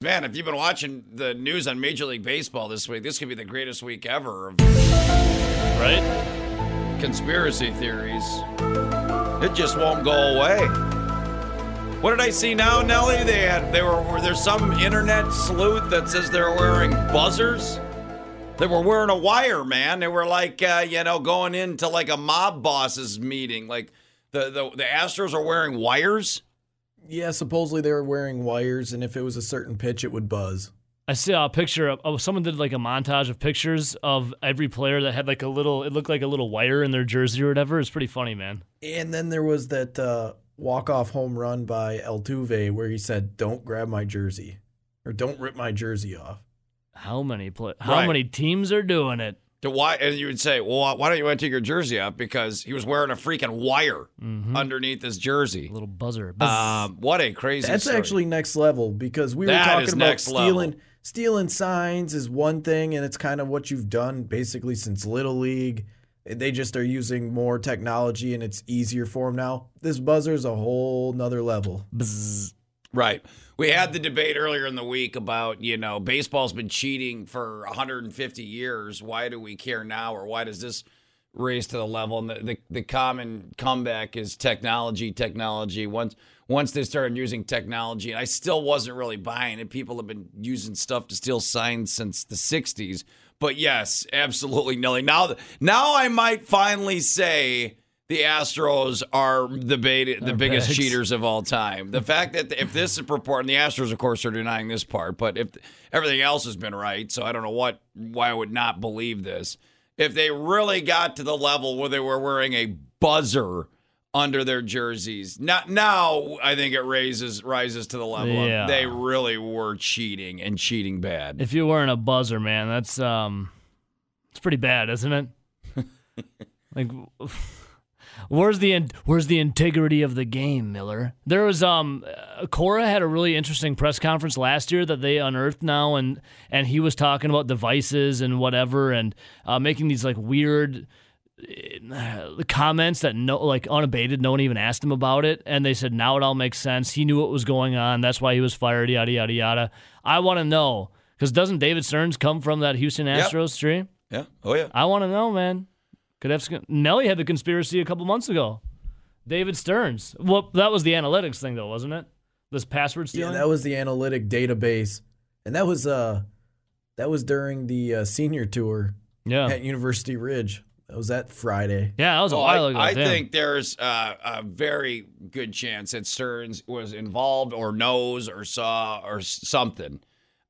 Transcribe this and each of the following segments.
Man, if you've been watching the news on Major League Baseball this week, this could be the greatest week ever of Right? conspiracy theories. It just won't go away. What did I see now, Nelly? They had they were were there's some internet sleuth that says they're wearing buzzers. They were wearing a wire, man. They were like uh, you know going into like a mob boss's meeting. Like the the, the Astros are wearing wires. Yeah, supposedly they were wearing wires, and if it was a certain pitch, it would buzz. I saw a picture of, of someone did like a montage of pictures of every player that had like a little it looked like a little wire in their jersey or whatever. It's pretty funny, man. And then there was that uh, walk-off home run by El Altuve where he said, "Don't grab my jersey," or "Don't rip my jersey off." How many play, how Right. many teams are doing it? To why? And you would say, well, why don't you want to take your jersey off? Because he was wearing a freaking wire underneath his jersey. A little buzzer. Buzz. Um, what a crazy. That's story. actually next level because we That were talking about next level. stealing stealing signs is one thing, and it's kind of what you've done basically since Little League. They just are using more technology, and it's easier for them now. This buzzer is a whole nother level. Bzz. Right. We had the debate earlier in the week about, you know, baseball's been cheating for 150 years. Why do we care now? Or why does this raise to the level? And the, the, the common comeback is technology, technology. Once once they started using technology, and I still wasn't really buying it. People have been using stuff to steal signs since the 60s. But yes, absolutely, Nelly. Now, now I might finally say the Astros are the, beta, the biggest cheaters of all time. The fact that if this is and the Astros, of course, are denying this part, but if everything else has been right, so I don't know what why I would not believe this. If they really got to the level where they were wearing a buzzer under their jerseys, not now, I think it raises rises to the level Yeah. of they really were cheating and cheating bad. If you're wearing a buzzer, man, that's um, it's pretty bad, isn't it? like, where's the in- where's the integrity of the game, Miller? There was um, Cora had a really interesting press conference last year that they unearthed now, and and he was talking about devices and whatever, and uh, making these like weird uh, comments that no like unabated no one even asked him about it and they said now it all makes sense he knew what was going on that's why he was fired yada yada yada i want to know because doesn't david stearns come from that houston astros tree yeah. Oh yeah. i want to know man could have nelly had the conspiracy a couple months ago david stearns well that was the analytics thing though wasn't it this password stealing. Yeah, that was the analytic database, and that was uh, that was during the uh, senior tour yeah at University Ridge. That was that Friday. yeah that was a while I, ago I damn. think there's uh, a very good chance that Stearns was involved or knows or saw or something.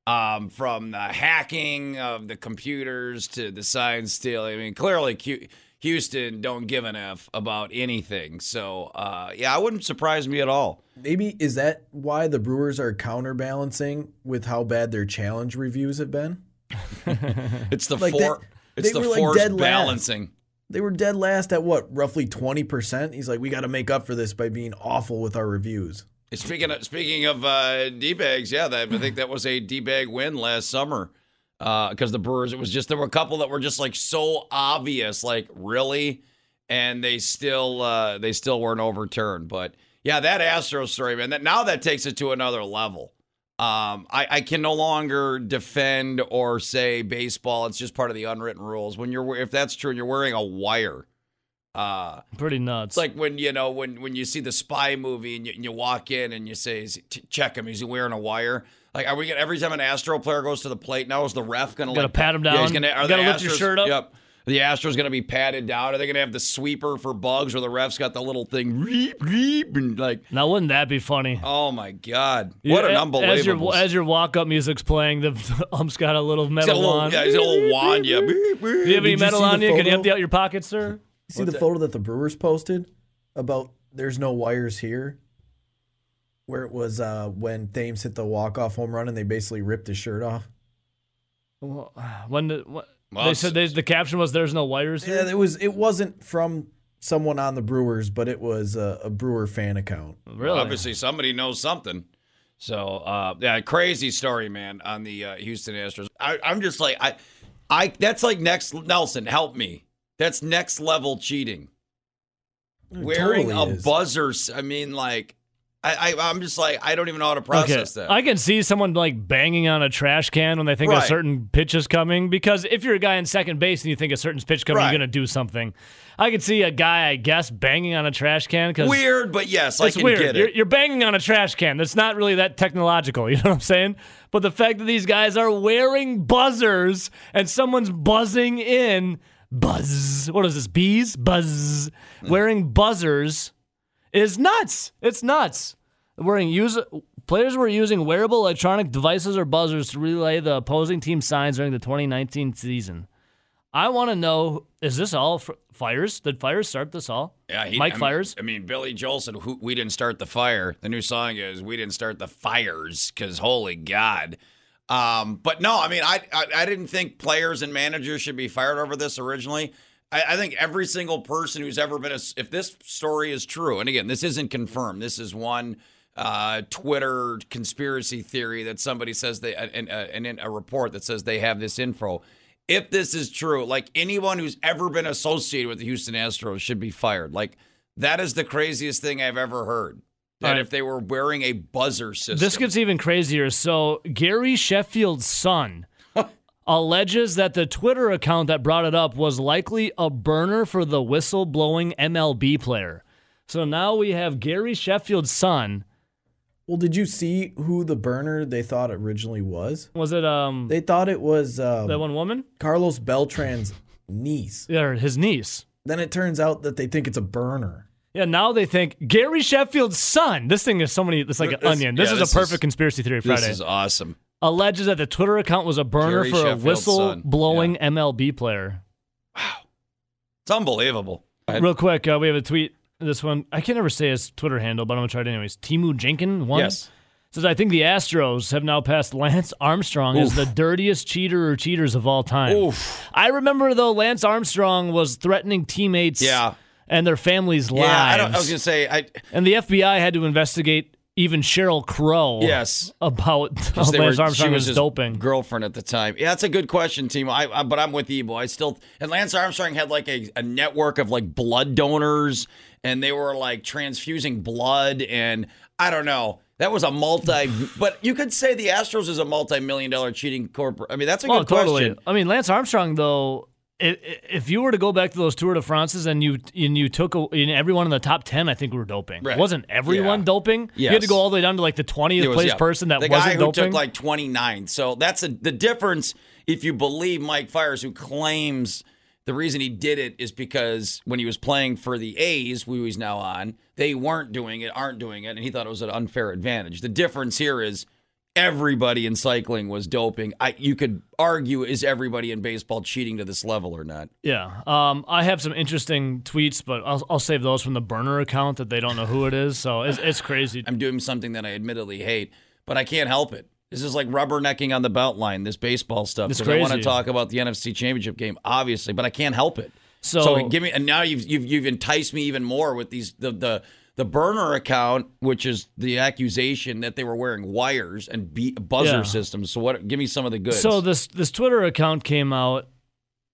Um, from the hacking of the computers to the sign stealing. I mean, clearly Q- Houston don't give an F about anything. So, uh, yeah, I wouldn't surprise me at all. Maybe is that why the Brewers are counterbalancing with how bad their challenge reviews have been? It's the Like for, that- it's the were, like, force dead last. balancing. They were dead last at what, roughly twenty percent. He's like, we got to make up for this by being awful with our reviews. Speaking of speaking of uh, d bags, yeah, that, I think that was a d bag win last summer because the Brewers. It was just there were a couple that were just like so obvious, like really, and they still uh, they still weren't overturned. But yeah, that Astros story, man. That now that takes it to another level. Um, I, I can no longer defend or say baseball. It's just part of the unwritten rules. When you're if that's true, and you're wearing a wire. Uh, pretty nuts it's like when you know when when you see the spy movie and you, and you walk in and you say, is he- t- "Check him, is he wearing a wire?" Like, are we gonna every time an Astro player goes to the plate now? Is the ref gonna Gotta like, pat him down? Yeah, he's gonna. Are you gotta lift your shirt up? Yep. The Astros gonna be patted down. Are they gonna have the sweeper for bugs, or the ref's got the little thing, reep, reep, and like, now wouldn't that be funny oh my god, what an Yeah, unbelievable! As your as your walk up music's playing, the ump's got a little He's a metal little, on. yeah, he's a little wand. Yeah. Do you have any metal on you? Can you empty out your pockets, sir? You see the photo that the Brewers posted about there's no wires here, where it was uh, when Thames hit the walk off home run and they basically ripped his shirt off. When the, what, Well, they said they, the caption was "There's no wires here." Yeah, it was. It wasn't from someone on the Brewers, but it was a, a Brewer fan account. really? Obviously, somebody knows something. So, uh, yeah, crazy story, man, on the uh, Houston Astros. I, I'm just like, I, I, that's like next Nelson. Help me. That's next level cheating. It Wearing totally a is. buzzer. I mean, like, I, I I'm just like I don't even know how to process that. I can see someone like banging on a trash can when they think a certain pitch is coming because if you're a guy in second base and you think a certain pitch coming, Right. you're going to do something. I could see a guy, I guess, banging on a trash can because Weird, but yes, I it's can weird. get You're, you're banging on a trash can. That's not really that technological. You know what I'm saying? But the fact that these guys are wearing buzzers and someone's buzzing in buzz. What is this? Bees? Buzz. Wearing buzzers is nuts. It's nuts. Wearing use players were using wearable electronic devices or buzzers to relay the opposing team signs during the 2019 season. I want to know: Is this all Fiers? Did Fiers start this all? Yeah, he- Mike I mean- Fiers. I mean, Billy Joel said, who, "We didn't start the fire." The new song is "We didn't start the fires" because holy God. Um, but no, I mean, I, I I didn't think players and managers should be fired over this originally. I, I think every single person who's ever been a, if this story is true, and again, this isn't confirmed. This is one uh, Twitter conspiracy theory that somebody says they and in a report that says they have this info. If this is true, like anyone who's ever been associated with the Houston Astros should be fired. Like that is the craziest thing I've ever heard. That All right. if they were wearing a buzzer system, This gets even crazier. So Gary Sheffield's son alleges that the Twitter account that brought it up was likely a burner for the whistleblowing MLB player. So now we have Gary Sheffield's son. Well, did you see who the burner they thought originally was? Was it um They thought it was um, that one woman? Carlos Beltran's niece. Yeah, or his niece. Then it turns out that they think it's a burner. Yeah, now they think Gary Sheffield's son. This thing is so many. It's like an This- onion. This yeah, is this a perfect is- conspiracy theory Friday. this is awesome. Alleges that the Twitter account was a burner Gary for a whistle son. blowing MLB player. Wow, it's unbelievable. Real quick, uh, we have a tweet. This one, I can never say his Twitter handle, but I'm gonna try it anyways. Timu Jenkin one Yes. says, "I think the Astros have now passed Lance Armstrong as the dirtiest cheater or cheaters of all time." Oof. I remember though, Lance Armstrong was threatening teammates, Yeah. And their families' lives, Yeah, I, don't, I was gonna say, I and the FBI had to investigate even Sheryl Crow. yes. about Lance were- Armstrong she was doping. girlfriend at the time. Yeah, that's a good question, team. I, I but I'm with Ebo. I still and Lance Armstrong had like a, a network of like blood donors, and they were like transfusing blood, and I don't know. That was a multi, but you could say the Astros is a multi-million dollar cheating corporate. I mean, that's a Oh, good totally. question. I mean, Lance Armstrong, though, if you were to go back to those Tour de France's and you and you took a, and everyone in the top ten, I think were doping. Right. Wasn't everyone Yeah. doping? You had to go all the way down to like the twentieth was, place yeah, person that the wasn't guy who doping. took like 29. So that's a, the difference. If you believe Mike Fiers, who claims the reason he did it is because when he was playing for the A's, who he's now on, they weren't doing it, aren't doing it, and he thought it was an unfair advantage. The difference here is everybody in cycling was doping. I you could argue is everybody in baseball cheating to this level or not? yeah. Um, I have some interesting tweets, but I'll, I'll save those from the burner account that they don't know who it is. So it's, it's crazy. I'm doing something that I admittedly hate, but I can't help it. This is like rubbernecking on the belt line, this baseball stuff. It's 'cause I want to talk about the NFC Championship game, obviously, but I can't help it. So- So, give me, and now you've, you've you've enticed me even more with these the the the burner account, which is the accusation that they were wearing wires and be, buzzer Yeah. systems. So what? Give me some of the goods. So this this Twitter account came out.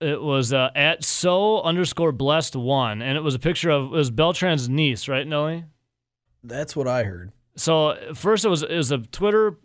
It was uh, at so underscore blessed one, and it was a picture of it was Beltran's niece, right, Nelly? That's what I heard. So first it was it was a Twitter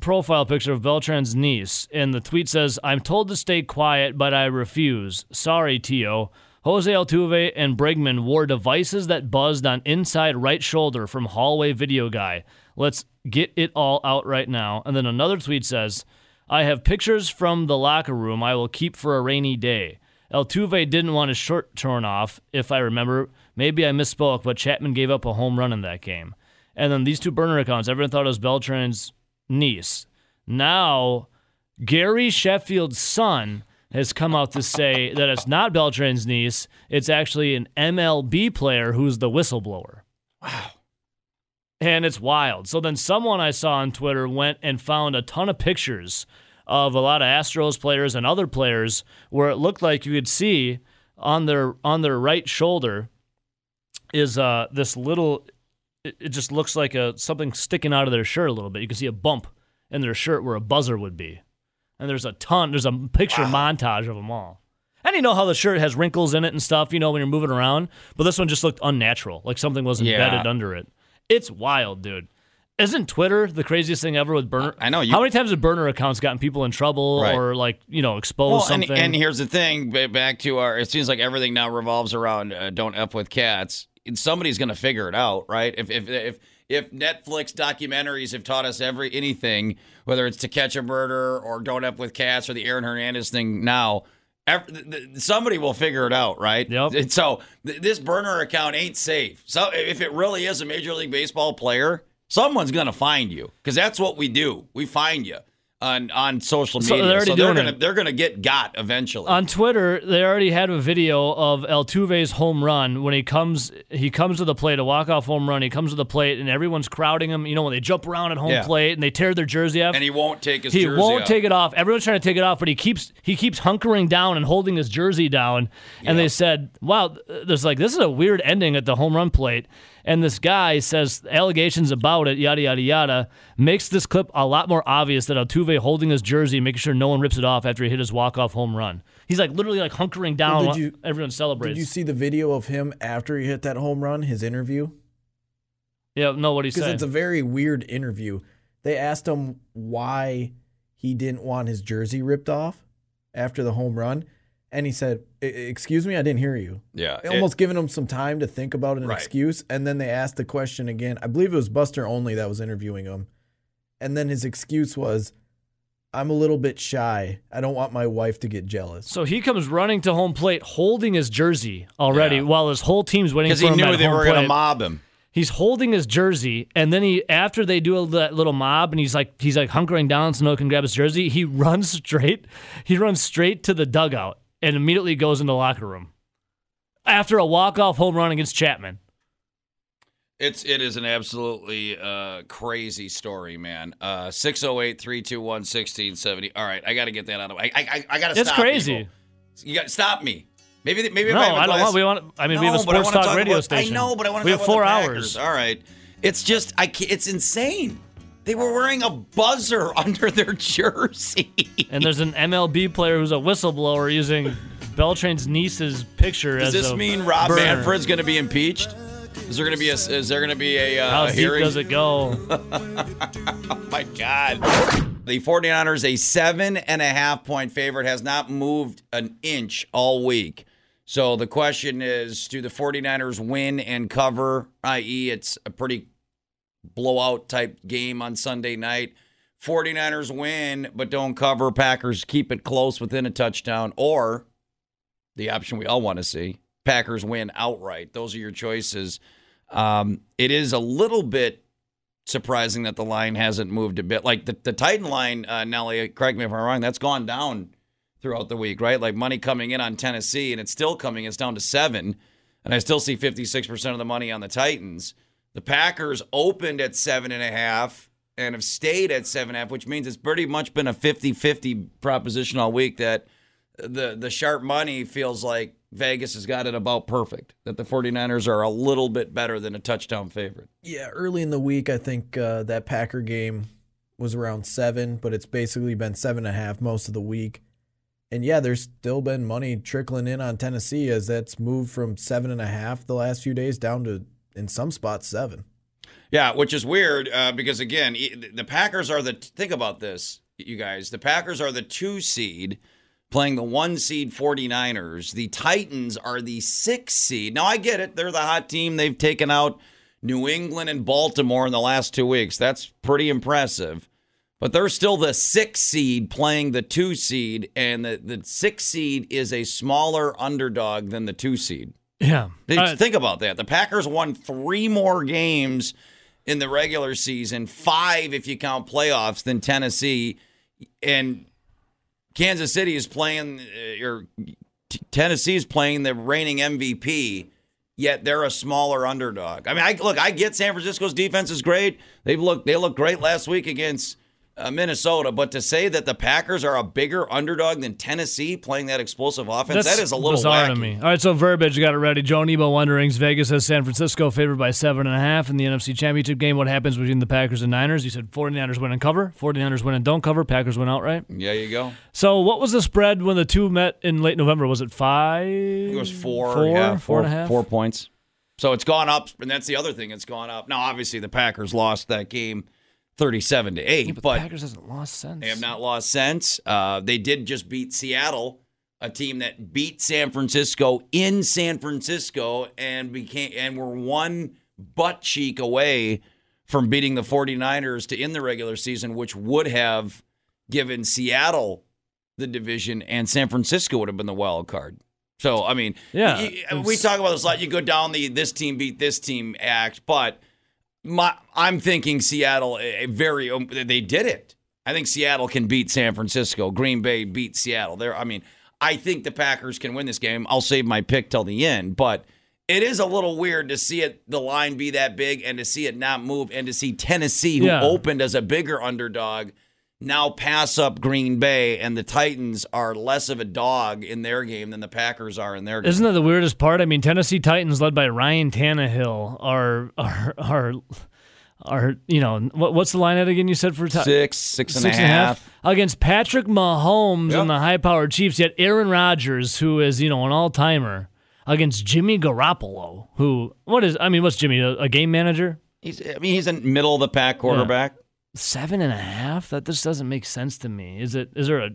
profile picture of Beltran's niece, and the tweet says, "I'm told to stay quiet, but I refuse. Sorry, Tio." Jose Altuve and Bregman wore devices that buzzed on inside right shoulder from hallway video guy. Let's get it all out right now. And then another tweet says, "I have pictures from the locker room I will keep for a rainy day." Altuve didn't want his shirt torn off, if I remember. Maybe I misspoke, but Chapman gave up a home run in that game. And then these two burner accounts, everyone thought it was Beltran's niece. Now, Gary Sheffield's son has come out to say that it's not Beltran's niece. It's actually an MLB player who's the whistleblower. Wow. And it's wild. So then someone I saw on Twitter went and found a ton of pictures of a lot of Astros players and other players where it looked like you could see on their on their right shoulder is uh this little it, it just looks like a something sticking out of their shirt a little bit. You can see a bump in their shirt where a buzzer would be. And there's a ton, there's a picture montage of them all. And you know how the shirt has wrinkles in it and stuff, you know, when you're moving around. But this one just looked unnatural, like something was Yeah. embedded under it. It's wild, dude. Isn't Twitter the craziest thing ever with burner? I know, you- How many times have burner accounts gotten people in trouble Right. or like you know exposed Well, and, something? and here's the thing. Back to our. It seems like everything now revolves around uh, don't f with cats. And Somebody's going to figure it out, right? If if if if Netflix documentaries have taught us every anything, whether it's To Catch a Murder or Don't F with Cats or the Aaron Hernandez thing now. ev- th- th- Somebody will figure it out, right? Yep. And So th- this burner account ain't safe. So if it really is a Major League Baseball player, someone's gonna find you because that's what we do. We find you on on social media. So they're already so they're doing gonna it. they're gonna get got eventually. on Twitter, they already had a video of El Altuve's home run when he comes he comes to the plate, a walk off home run. He comes to the plate, and everyone's crowding him. You know when they jump around at home Yeah. plate and they tear their jersey off. and he won't take his he won't off. take it off. Everyone's trying to take it off, but he keeps he keeps hunkering down and holding his jersey down. And they said, "Wow, there's like this is a weird ending at the home run plate." And this guy says allegations about it, yada yada yada, makes this clip a lot more obvious that Altuve holding his jersey, making sure no one rips it off after he hit his walk off home run. He's like literally like hunkering down. did while you- everyone celebrates. Did you see the video of him after he hit that home run? His interview. yeah, no, what he said. because it's a very weird interview. They asked him why he didn't want his jersey ripped off after the home run, and he said, "E- "Excuse me, I didn't hear you." Yeah, They it- almost giving him some time to think about an Right. excuse, and then they asked the question again. I believe it was Buster Olney that was interviewing him, and then his excuse was, "I'm a little bit shy. I don't want my wife to get jealous." so he comes running to home plate holding his jersey already Yeah. while his whole team's waiting because for he him knew at they were gonna mob him. He's holding his jersey, and then he after they do a, that little mob, and he's like he's like hunkering down so no one can grab his jersey. He runs straight. He runs straight to the dugout and immediately goes in the locker room after a walk off home run against Chapman. It's it is an absolutely uh, crazy story, man. Uh 608-321-1670. All right, I got to get that out of I I, I got to It's crazy. people. You got stop me. Maybe maybe No, I, I don't want. We want. I mean, we have a No, sports talk talk radio about- station. I know, but I want to We have about four the hours. All right. It's just I can't, it's insane. They were wearing a buzzer under their jersey. And there's an MLB player who's a whistleblower using Beltran's niece's picture Does as this a mean Rob burner. Manfred's going to be impeached? Is there going to be a is there going to be a, uh, How deep hearing? does it go? oh my God. The 49ers, a seven and a half point favorite, has not moved an inch all week. So the question is do the 49ers win and cover, i.e., it's a pretty blowout type game on Sunday night? 49ers win, but don't cover. Packers keep it close within a touchdown, or the option we all want to see Packers win outright. Those are your choices. Um, it is a little bit surprising that the line hasn't moved a bit. Like the, the Titan line, uh, Nelly, correct me if I'm wrong, that's gone down throughout the week, right? Like money coming in on Tennessee, and it's still coming. It's down to seven, and I still see 56% of the money on the Titans. The Packers opened at seven and a half and have stayed at seven and a half, which means it's pretty much been a 50 50 proposition all week that the, the sharp money feels like Vegas has got it about perfect, that the 49ers are a little bit better than a touchdown favorite. Yeah, early in the week, I think uh, that Packer game was around seven, but it's basically been seven and a half most of the week. And yeah, there's still been money trickling in on Tennessee as that's moved from seven and a half the last few days down to, in some spots, seven. Yeah, which is weird uh, because again, the Packers are the think about this, you guys. The Packers are the 2 seed playing the 1 seed 49ers. The Titans are the 6 seed. Now I get it, they're the hot team. They've taken out New England and Baltimore in the last 2 weeks. That's pretty impressive. But they're still the 6 seed playing the 2 seed and the the 6 seed is a smaller underdog than the 2 seed. Yeah. Right. Think about that. The Packers won three more games in the regular season, five if you count playoffs, than Tennessee. And Kansas City is playing, uh, or Tennessee is playing the reigning MVP. Yet they're a smaller underdog. I mean, I look. I get San Francisco's defense is great. They've looked. They looked great last week against uh, Minnesota. But to say that the Packers are a bigger underdog than Tennessee playing that explosive offense, That's that is a little bizarre wacky. to me. All right, so verbiage got it ready. Joe Nebo wonderings. Vegas has San Francisco favored by seven and a half in the NFC Championship game. What happens between the Packers and Niners? You said 49ers win and cover. 49ers win and don't cover. Packers win outright. Yeah, you go. So what was the spread when the two met in late November? Was it five? It was four. Four, yeah, four and a half. Four points. So it's gone up, and that's the other thing. It's gone up. Now, obviously, the Packers lost that game, thirty-seven to eight, Yeah, but, but the Packers hasn't lost since. they have not lost since. Uh, they did just beat Seattle, a team that beat San Francisco in San Francisco and became and were one butt cheek away from beating the 49ers to end the regular season, which would have given Seattle the division and San Francisco would have been the wild card. So I mean, Yeah, y- y- we talk about this a lot. You go down the this team beat this team act, but my I'm thinking Seattle a very um, they did it. I think Seattle can beat San Francisco. Green Bay beat Seattle. There, I mean, I think the Packers can win this game. I'll save my pick till the end, but it is a little weird to see it the line be that big and to see it not move and to see Tennessee, who Yeah. opened as a bigger underdog, now pass up Green Bay, and the Titans are less of a dog in their game than the Packers are in their game. Isn't that the weirdest part? I mean, Tennessee Titans, led by Ryan Tannehill, are are are are you know what, what's the line at again? You said for Ti- Six, six and Six a half. against Patrick Mahomes Yep. and the high-powered Chiefs. Yet Aaron Rodgers, who is you know an all-timer, against Jimmy Garoppolo, who what is? I mean, what's Jimmy? A, a game manager? He's, I mean, he's a middle of the pack quarterback. Seven and a half? That just doesn't make sense to me. Is it? Is there a?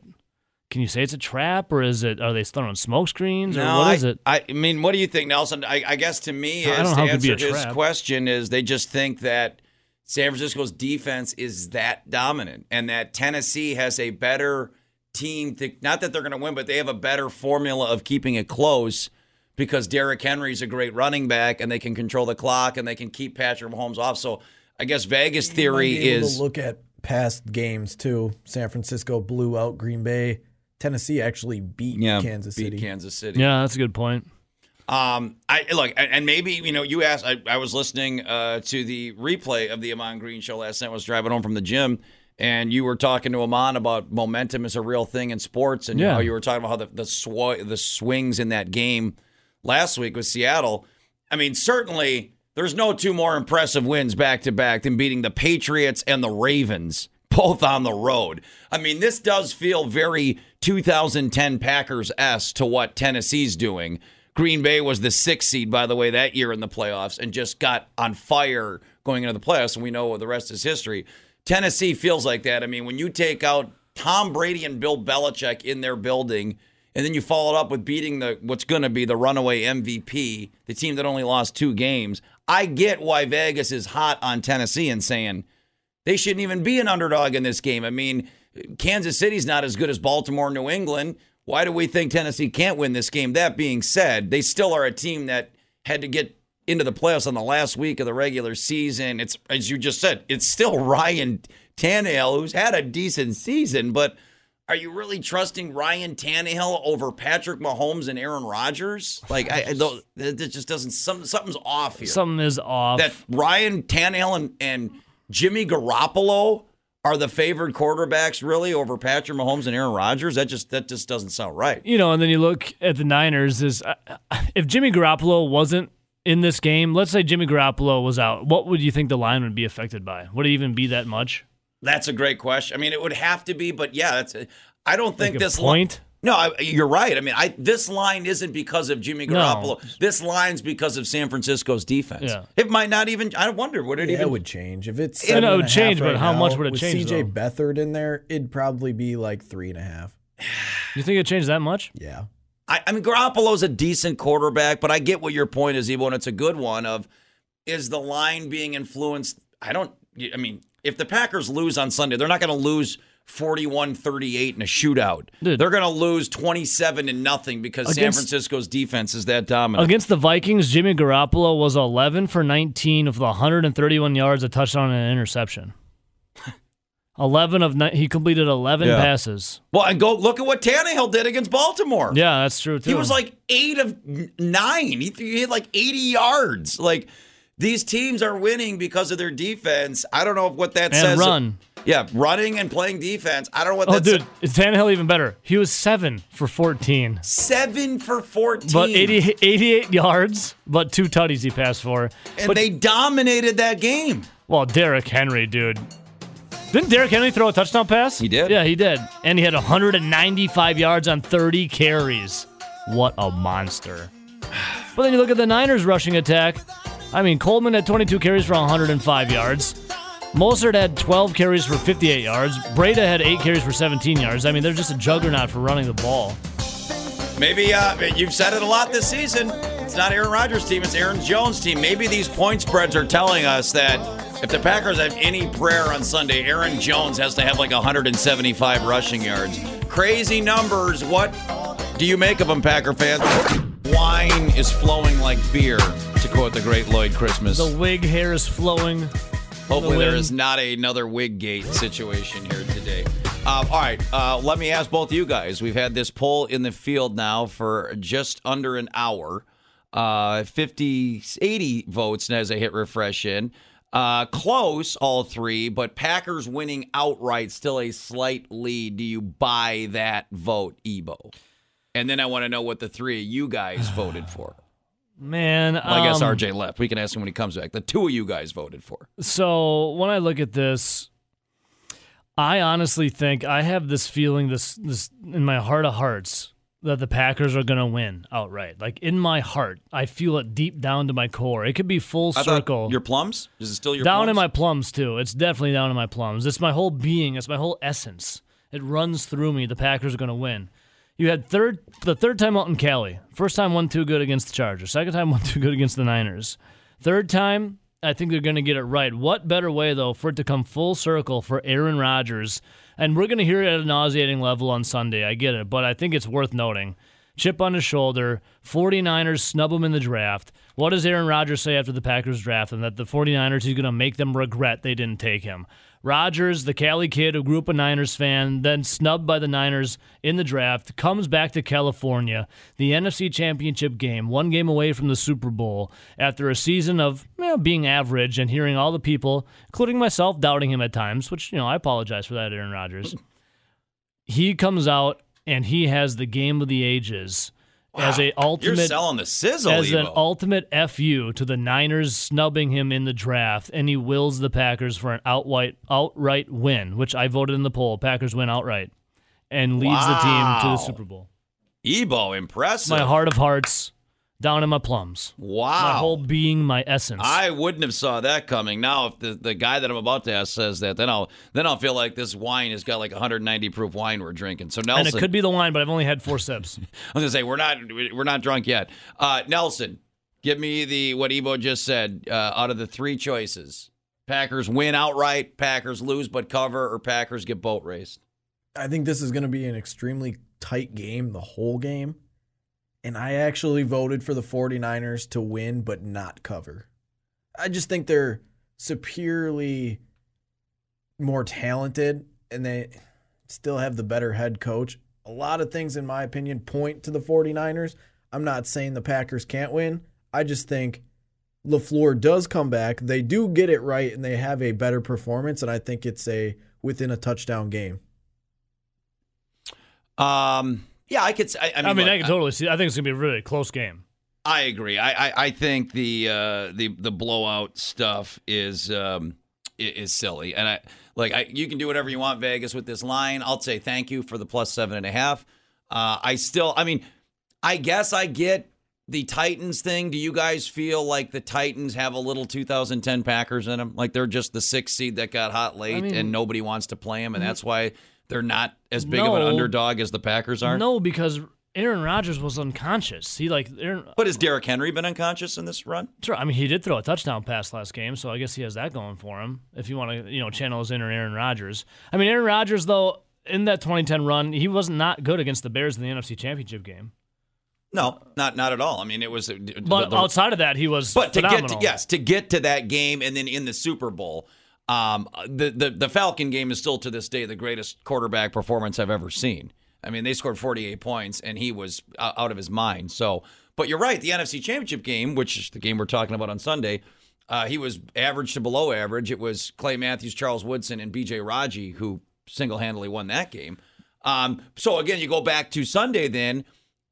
Can you say it's a trap, or is it? Are they throwing smoke screens, or No, what I, is it? I, I mean, what do you think, Nelson? I, I guess to me, I is to how it could be answer his question is they just think that San Francisco's defense is that dominant, and that Tennessee has a better team. To, not that they're going to win, but they have a better formula of keeping it close because Derrick Henry's a great running back, and they can control the clock, and they can keep Patrick Mahomes off. So I guess Vegas theory Might be able is to look at past games too. San Francisco blew out Green Bay. Tennessee actually beat yeah, Kansas beat City. Kansas City. Yeah, that's a good point. Um, I look, and and maybe you know, you asked. I, I was listening uh, to the replay of the Amon Green show last night. I was driving home from the gym, and you were talking to Amon about momentum is a real thing in sports, and Yeah. how you were talking about how the the, sw- the swings in that game last week with Seattle. I mean, certainly there's no two more impressive wins back to back than beating the Patriots and the Ravens both on the road. I mean, this does feel very 2010 Packers s to what Tennessee's doing. Green Bay was the sixth seed, by the way, that year in the playoffs and just got on fire going into the playoffs. And we know the rest is history. Tennessee feels like that. I mean, when you take out Tom Brady and Bill Belichick in their building, and then you follow it up with beating the what's going to be the runaway MVP, the team that only lost two games. I get why Vegas is hot on Tennessee and saying they shouldn't even be an underdog in this game. I mean, Kansas City's not as good as Baltimore, New England. Why do we think Tennessee can't win this game? That being said, they still are a team that had to get into the playoffs on the last week of the regular season. It's as you just said, it's still Ryan Tannehill who's had a decent season, but are you really trusting Ryan Tannehill over Patrick Mahomes and Aaron Rodgers? Like, I, I don't- it just doesn't. Some, something's off here Something is off. that Ryan Tannehill and, and Jimmy Garoppolo are the favored quarterbacks really over Patrick Mahomes and Aaron Rodgers. That just that just doesn't sound right. you know, and then you look at the Niners. Is uh, if Jimmy Garoppolo wasn't in this game, let's say Jimmy Garoppolo was out, what would you think the line would be affected by? Would it even be that much? That's a great question. I mean, it would have to be, but yeah, that's. I don't think Like this point? Line, no, I, you're right. I mean, I this line isn't because of Jimmy No. Garoppolo. This line's because of San Francisco's defense. Yeah. It might not even. I wonder would it Yeah, even. it would change if it's. Yeah, seven no, it and would a change, half but right how much would it with change, CJ though? Beathard in there, it'd probably be like three and a half. You think it changed that much? Yeah. I, I mean, Garoppolo's a decent quarterback, but I get what your point is, Ebo, and it's a good one. Of is the line being influenced? I don't. I mean, if the Packers lose on Sunday, they're not going to lose 41-38 in a shootout. Dude. They're going to lose twenty-seven to nothing because San Francisco's defense is that dominant. Against the Vikings, Jimmy Garoppolo was 11 for 19 with 131 yards, a touchdown, and an interception. 11 of ni- he completed 11 Yeah. passes. well, and go look at what Tannehill did against Baltimore. Yeah, that's true too. He was like eight of nine. He, he had like 80 yards. Like these teams are winning because of their defense. I don't know what that and says. run. Yeah, running and playing defense. I don't know what oh, that Oh, dude, is Tannehill even better? He was seven for 14, Seven for 14. but 80, 88 yards, but two tutties he passed for. and but they dominated that game. well, Derrick Henry, dude. Didn't Derrick Henry throw a touchdown pass? He did. Yeah, he did, and he had 195 yards on 30 carries. What a monster! But then you look at the Niners rushing attack. I mean, Coleman had 22 carries for 105 yards. Mostert had 12 carries for 58 yards. Breida had 8 carries for 17 yards. I mean, they're just a juggernaut for running the ball. Maybe uh, you've said it a lot this season. It's not Aaron Rodgers' team, it's Aaron Jones' team. Maybe these point spreads are telling us that if the Packers have any prayer on Sunday, Aaron Jones has to have like 175 rushing yards. Crazy numbers. What do you make of them, Packer fans? Wine is flowing like beer, to quote the great Lloyd Christmas. The wig hair is flowing. Hopefully, the there is not another wig gate situation here today. Um, all right, uh, let me ask both you guys. We've had this poll in the field now for just under an hour. Uh, 50, 80 votes as I hit refresh in. Uh, close, all three, but Packers winning outright, still a slight lead. Do you buy that vote, Ebo? And then I want to know what the three of you guys voted for. Man, Well, I guess um, RJ left. We can ask him when he comes back. The two of you guys voted for. So when I look at this, I honestly think I have this feeling, this this in my heart of hearts, that the Packers are going to win outright. Like in my heart, I feel it deep down to my core. It could be full I circle. your plums? Is it still your down plums? in my plums too. It's definitely down in my plums. It's my whole being. It's my whole essence. It runs through me. The Packers are going to win. You had third the third time out in Cali. First time one too good against the Chargers. Second time one too good against the Niners. Third time, I think they're going to get it right. What better way though for it to come full circle for Aaron Rodgers? And we're going to hear it at a nauseating level on Sunday. I get it, but I think it's worth noting. Chip on his shoulder. 49ers snub him in the draft. What does Aaron Rodgers say after the Packers draft him? That the 49ers, he's going to make them regret they didn't take him. Rodgers, the Cali kid who grew up a Niners fan, then snubbed by the Niners in the draft, comes back to California, the NFC Championship game, one game away from the Super Bowl, after a season of you know, being average and hearing all the people, including myself, doubting him at times, which, you know, I apologize for that, Aaron Rodgers. he comes out and he has the game of the ages as a You're ultimate selling the sizzle, as an ultimate fu to the Niners snubbing him in the draft, and he wills the Packers for an outright outright win, which I voted in the poll. Packers win outright, and leads the team to the Super Bowl. Ebo, impressive. My heart of hearts, down in my plums. Wow. My whole being, my essence. I wouldn't have saw that coming. Now, if the, the guy that I'm about to ask says that, then I'll then I'll feel like this wine has got like 190 proof wine we're drinking. So Nelson, and it could be the wine, but I've only had four sips. I was gonna say we're not we're not drunk yet. Uh, Nelson, give me the what Ebo just said. Uh, out of the three choices, Packers win outright, Packers lose but cover, or Packers get boat raced. I think this is going to be an extremely tight game the whole game. And I actually voted for the 49ers to win but not cover. I just think they're superiorly more talented and they still have the better head coach. A lot of things, in my opinion, point to the 49ers. I'm not saying the Packers can't win. I just think LaFleur does come back. They do get it right and they have a better performance. And I think it's a within a touchdown game. Um, yeah, I could. s- I, I I mean, I, mean, look, I can totally see. I think it's gonna be a really close game. I agree. I, I, I think the uh, the the blowout stuff is um, is silly, and I like I, you can do whatever you want, Vegas, with this line. I'll say thank you for the plus seven and a half. Uh, I still, I mean, I guess I get the Titans thing. Do you guys feel like the Titans have a little 2010 Packers in them? Like they're just the sixth seed that got hot late, mean- and nobody wants to play them, and that's why they're not as big of an underdog as the Packers are. No, because Aaron Rodgers was unconscious. He like Aaron. But has Derrick Henry been unconscious in this run? Sure. I mean, he did throw a touchdown pass last game, so I guess he has that going for him. If you want to, you know, channel his inner Aaron Rodgers. I mean, Aaron Rodgers though in that 2010 run, he was not good against the Bears in the NFC Championship game. No, not not at all. I mean, it was. Uh, but the- outside of that, he was but to phenomenal. get to, yes, to get to that game and then in the Super Bowl, um, the the the Falcon game is still to this day the greatest quarterback performance I've ever seen. I mean, they scored 48 points and he was out of his mind. So, but you're right. The NFC Championship game, which is the game we're talking about on Sunday, uh, he was average to below average. It was Clay Matthews, Charles Woodson, and B.J. Raji who single handedly won that game. Um, so again, you go back to Sunday then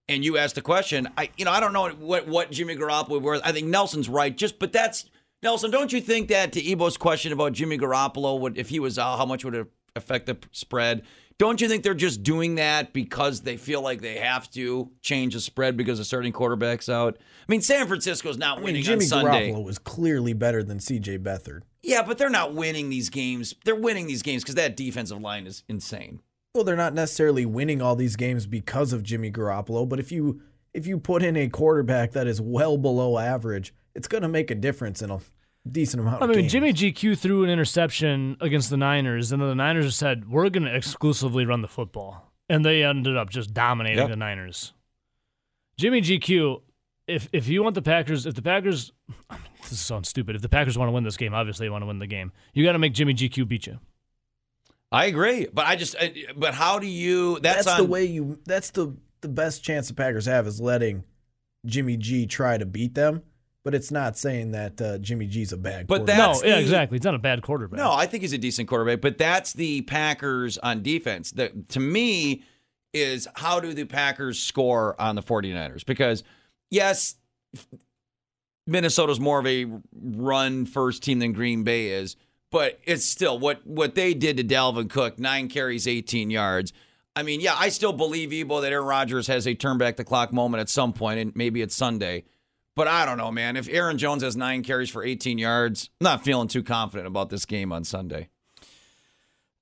and you asked the question, I you know I don't know what what Jimmy Garoppolo worth. I think Nelson's right. Just but that's Nelson. Don't you think that to Ebo's question about Jimmy Garoppolo would if he was out, how much would it affect the spread? Don't you think they're just doing that because they feel like they have to change the spread because the starting quarterback's out? I mean, San Francisco's not I winning mean, Jimmy on Sunday. Garoppolo was clearly better than C.J. Beathard. Yeah, but they're not winning these games. They're winning these games because that defensive line is insane. Well, they're not necessarily winning all these games because of Jimmy Garoppolo, but if you if you put in a quarterback that is well below average, it's going to make a difference in a decent amount. Of time. I of mean, games. Jimmy GQ threw an interception against the Niners, and then the Niners said, "We're going to exclusively run the football," and they ended up just dominating Yep. the Niners. Jimmy GQ, if if you want the Packers, if the Packers, I mean, this sounds stupid. If the Packers want to win this game, obviously they want to win the game. You got to make Jimmy GQ beat you. I agree, but I just, I- but how do you? That's, that's the way you. That's the the best chance the Packers have is letting Jimmy G try to beat them. But it's not saying that uh, Jimmy G's a bad. But quarterback. That's no, yeah, exactly. It's not a bad quarterback. No, I think he's a decent quarterback, but that's the Packers on defense. That to me is how do the Packers score on the 49ers? Because yes, Minnesota's more of a run first team than Green Bay is, but it's still what what they did to Dalvin Cook, 9 carries, 18 yards. I mean, yeah, I still believe Ebo that Aaron Rodgers has a turn back the clock moment at some point and maybe it's Sunday. But I don't know, man. If Aaron Jones has 9 carries for 18 yards, I'm not feeling too confident about this game on Sunday.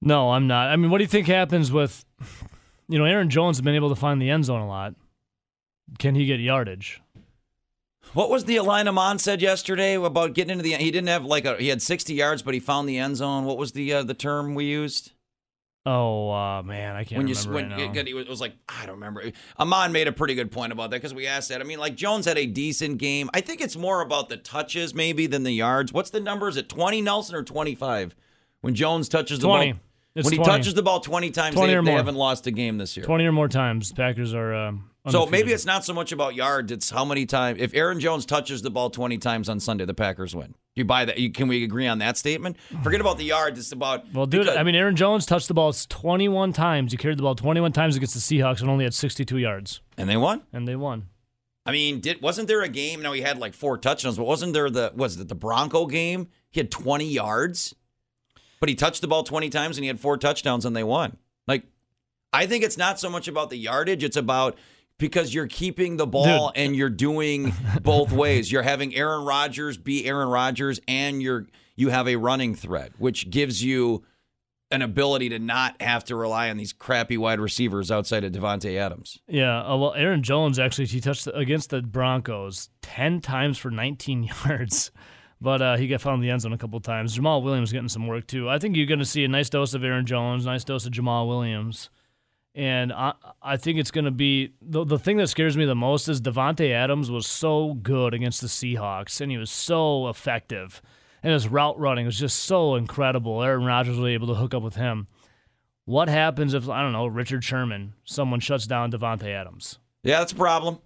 No, I'm not. I mean, what do you think happens with, you know, Aaron Jones has been able to find the end zone a lot. Can he get yardage? What was the Elina Mon said yesterday about getting into the He didn't have like a he had 60 yards, but he found the end zone. What was the uh, the term we used? Oh uh, man, I can't when you remember when right it, it was, like I don't remember. Amon made a pretty good point about that because we asked that. I mean, like Jones had a decent game. I think it's more about the touches maybe than the yards. What's the number? Is it 20 Nelson or 25? When Jones touches the 20. ball, It's when he touches the ball 20 times, 20 they, they haven't lost a game this year. Twenty or more times, Packers are. Um, So maybe it's not so much about yards; it's how many times. If Aaron Jones touches the ball twenty times on Sunday, the Packers win. Do you buy that? You, can we agree on that statement? Forget about the yards; it's about Well, dude, because- I mean, Aaron Jones touched the ball 21 times. He carried the ball 21 times against the Seahawks and only had 62 yards, and they won. and they won. I mean, did wasn't there a game? Now he had like four touchdowns, but wasn't there the was it the Bronco game? He had twenty yards, but he touched the ball twenty times and he had four touchdowns and they won. Like, I think it's not so much about the yardage; it's about because you're keeping the ball Dude. and you're doing both ways. You're having Aaron Rodgers be Aaron Rodgers, and you're you have a running threat, which gives you an ability to not have to rely on these crappy wide receivers outside of Davante Adams. Yeah, uh, well, Aaron Jones actually he touched against the Broncos 10 times for 19 yards, but uh, he got found in the end zone a couple times. Jamaal Williams getting some work too. I think you're going to see a nice dose of Aaron Jones, nice dose of Jamaal Williams, and I I think it's going to be the the thing that scares me the most is Davante Adams was so good against the Seahawks and he was so effective, and his route running was just so incredible. Aaron Rodgers was able to hook up with him. What happens if I don't know Richard Sherman, someone shuts down Davante Adams? Yeah, that's a problem.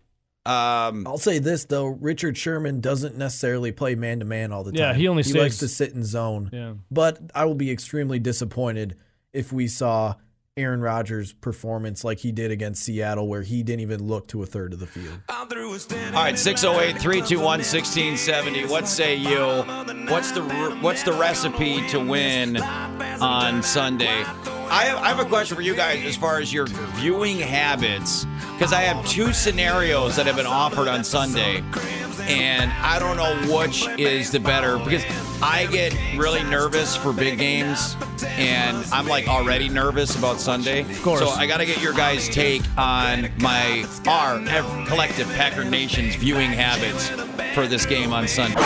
Um, I'll say this though: Richard Sherman doesn't necessarily play man to man all the time. Yeah, he only he likes to sit in zone. Yeah. But I will be extremely disappointed if we saw Aaron Rodgers' performance like he did against Seattle, where he didn't even look to a third of the field. All right, 608 321 1670. What say you? What's the what's the recipe to win on Sunday? I have, I have a question for you guys as far as your viewing habits, because I have two scenarios that have been offered on Sunday, and I don't know which is the better because I get really nervous for big games, and I'm like already nervous about Sunday. Of course. So I got to get your guys' take on my our collective Packer Nation's viewing habits for this game on Sunday.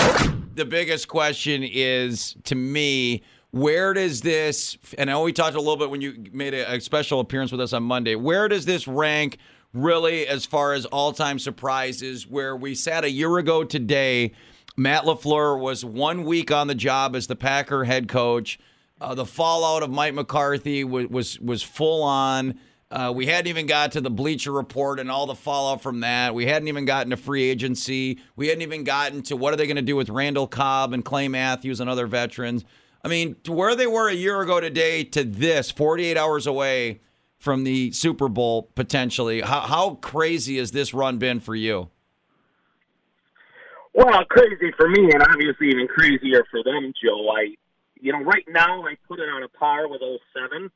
The biggest question is to me, where does this? And I know we talked a little bit when you made a, a special appearance with us on Monday. Where does this rank? Really, as far as all-time surprises, where we sat a year ago today, Matt LaFleur was one week on the job as the Packer head coach. Uh, the fallout of Mike McCarthy was was, was full on. Uh, we hadn't even got to the Bleacher Report and all the fallout from that. We hadn't even gotten to free agency. We hadn't even gotten to what are they going to do with Randall Cobb and Clay Matthews and other veterans. I mean, to where they were a year ago today to this, 48 hours away from the Super Bowl potentially. How, how crazy has this run been for you? Well, crazy for me, and obviously even crazier for them, Joe. I, you know, right now I put it on a par with 07.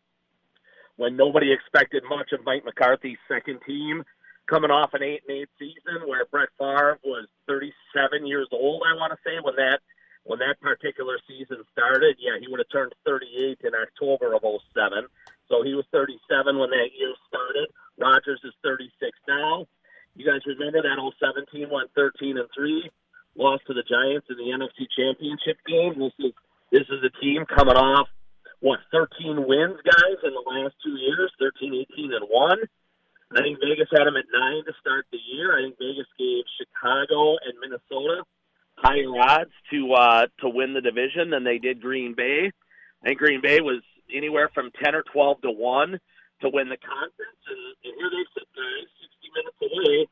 when nobody expected much of Mike McCarthy's second team, coming off an eight and eight season where Brett Favre was 37 years old. I want to say when that when that particular season started. Yeah, he would have turned 38 in October of 07. So he was 37 when that year started. Rodgers is 36 now. You guys remember that 017 went 13 and three, lost to the Giants in the NFC Championship game. This is this is a team coming off what 13 wins, guys, in the last two years, 13, 18, and one. I think Vegas had them at nine to start the year. I think Vegas gave Chicago and Minnesota higher odds to uh, to win the division than they did Green Bay. I think Green Bay was anywhere from ten or twelve to one to win the conference, and, and here they sit, guys, sixty minutes away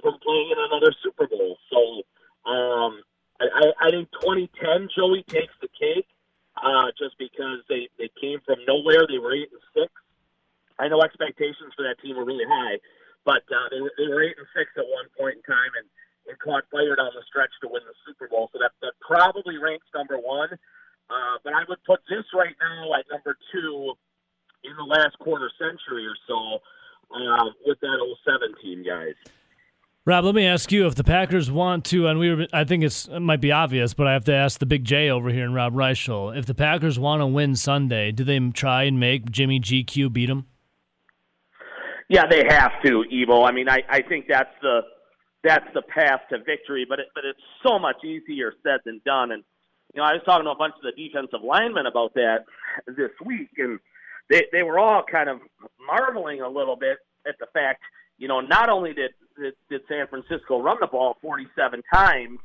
from playing in another Super Bowl. So um, I, I think 2010 Joey takes the cake, uh, just because they they came from nowhere. They were eight and six. I know expectations for that team were really high, but uh, they, they were eight and six at one point in time, and, and caught fire down the stretch to win the Super Bowl. So that that probably ranks number one. Uh, but I would put this right now at number two in the last quarter century or so uh, with that 07 team, guys. Rob, let me ask you if the Packers want to, and we were, I think it's, it might be obvious, but I have to ask the big J over here in Rob Reischel. If the Packers want to win Sunday, do they try and make Jimmy GQ beat them? Yeah, they have to, Ebo. I mean, I, I think that's the that's the path to victory, but it, but it's so much easier said than done. And you know, I was talking to a bunch of the defensive linemen about that this week, and they they were all kind of marveling a little bit at the fact, you know, not only did did, San Francisco run the ball 47 times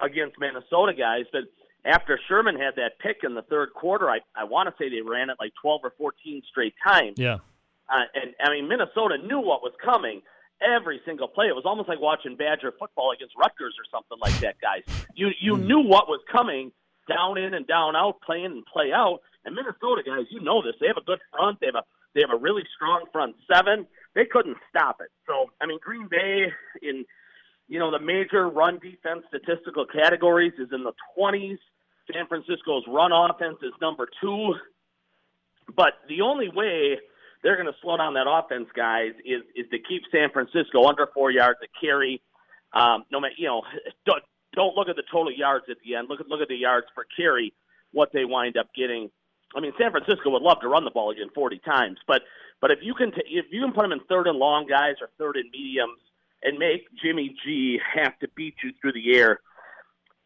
against Minnesota guys, but after Sherman had that pick in the third quarter, I I want to say they ran it like 12 or 14 straight times. Yeah. Uh, and I mean, Minnesota knew what was coming every single play. It was almost like watching Badger football against Rutgers or something like that, guys. You you knew what was coming down in and down out, play in and play out. And Minnesota guys, you know this. They have a good front. They have a they have a really strong front seven. They couldn't stop it. So I mean, Green Bay in you know the major run defense statistical categories is in the twenties. San Francisco's run offense is number two. But the only way they're going to slow down that offense, guys, is is to keep San Francisco under four yards a carry. Um, no matter you know, don't don't look at the total yards at the end. Look at look at the yards per carry, what they wind up getting. I mean, San Francisco would love to run the ball again 40 times, but but if you can t- if you can put them in third and long guys or third and mediums and make Jimmy G have to beat you through the air,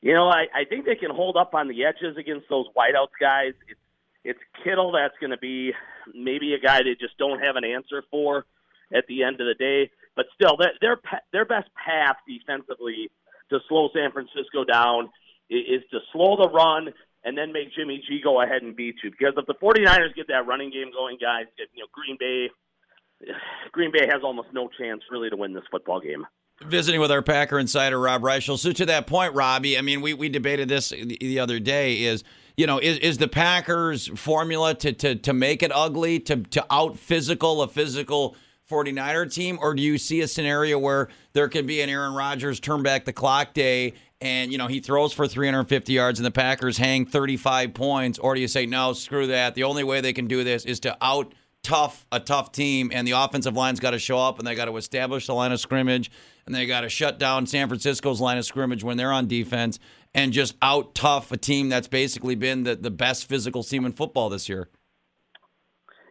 you know, I, I think they can hold up on the edges against those wideouts guys. It's it's Kittle that's going to be maybe a guy they just don't have an answer for at the end of the day. But still, their their, their best path defensively to slow San Francisco down is to slow the run and then make Jimmy G go ahead and beat you. Because if the 49ers get that running game going, guys, you know Green Bay Green Bay has almost no chance really to win this football game visiting with our Packer insider Rob Reischel. So to that point, Robbie, I mean, we, we debated this the other day. Is you know, is, is the Packers formula to, to, to make it ugly, to, to out physical a physical 49er team? Or do you see a scenario where there could be an Aaron Rodgers turn back the clock day and, you know, he throws for 350 yards and the Packers hang 35 points? Or do you say, no, screw that. The only way they can do this is to out tough a tough team and the offensive line's got to show up and they got to establish the line of scrimmage and they got to shut down San Francisco's line of scrimmage when they're on defense and just out tough a team that's basically been the, the best physical team in football this year?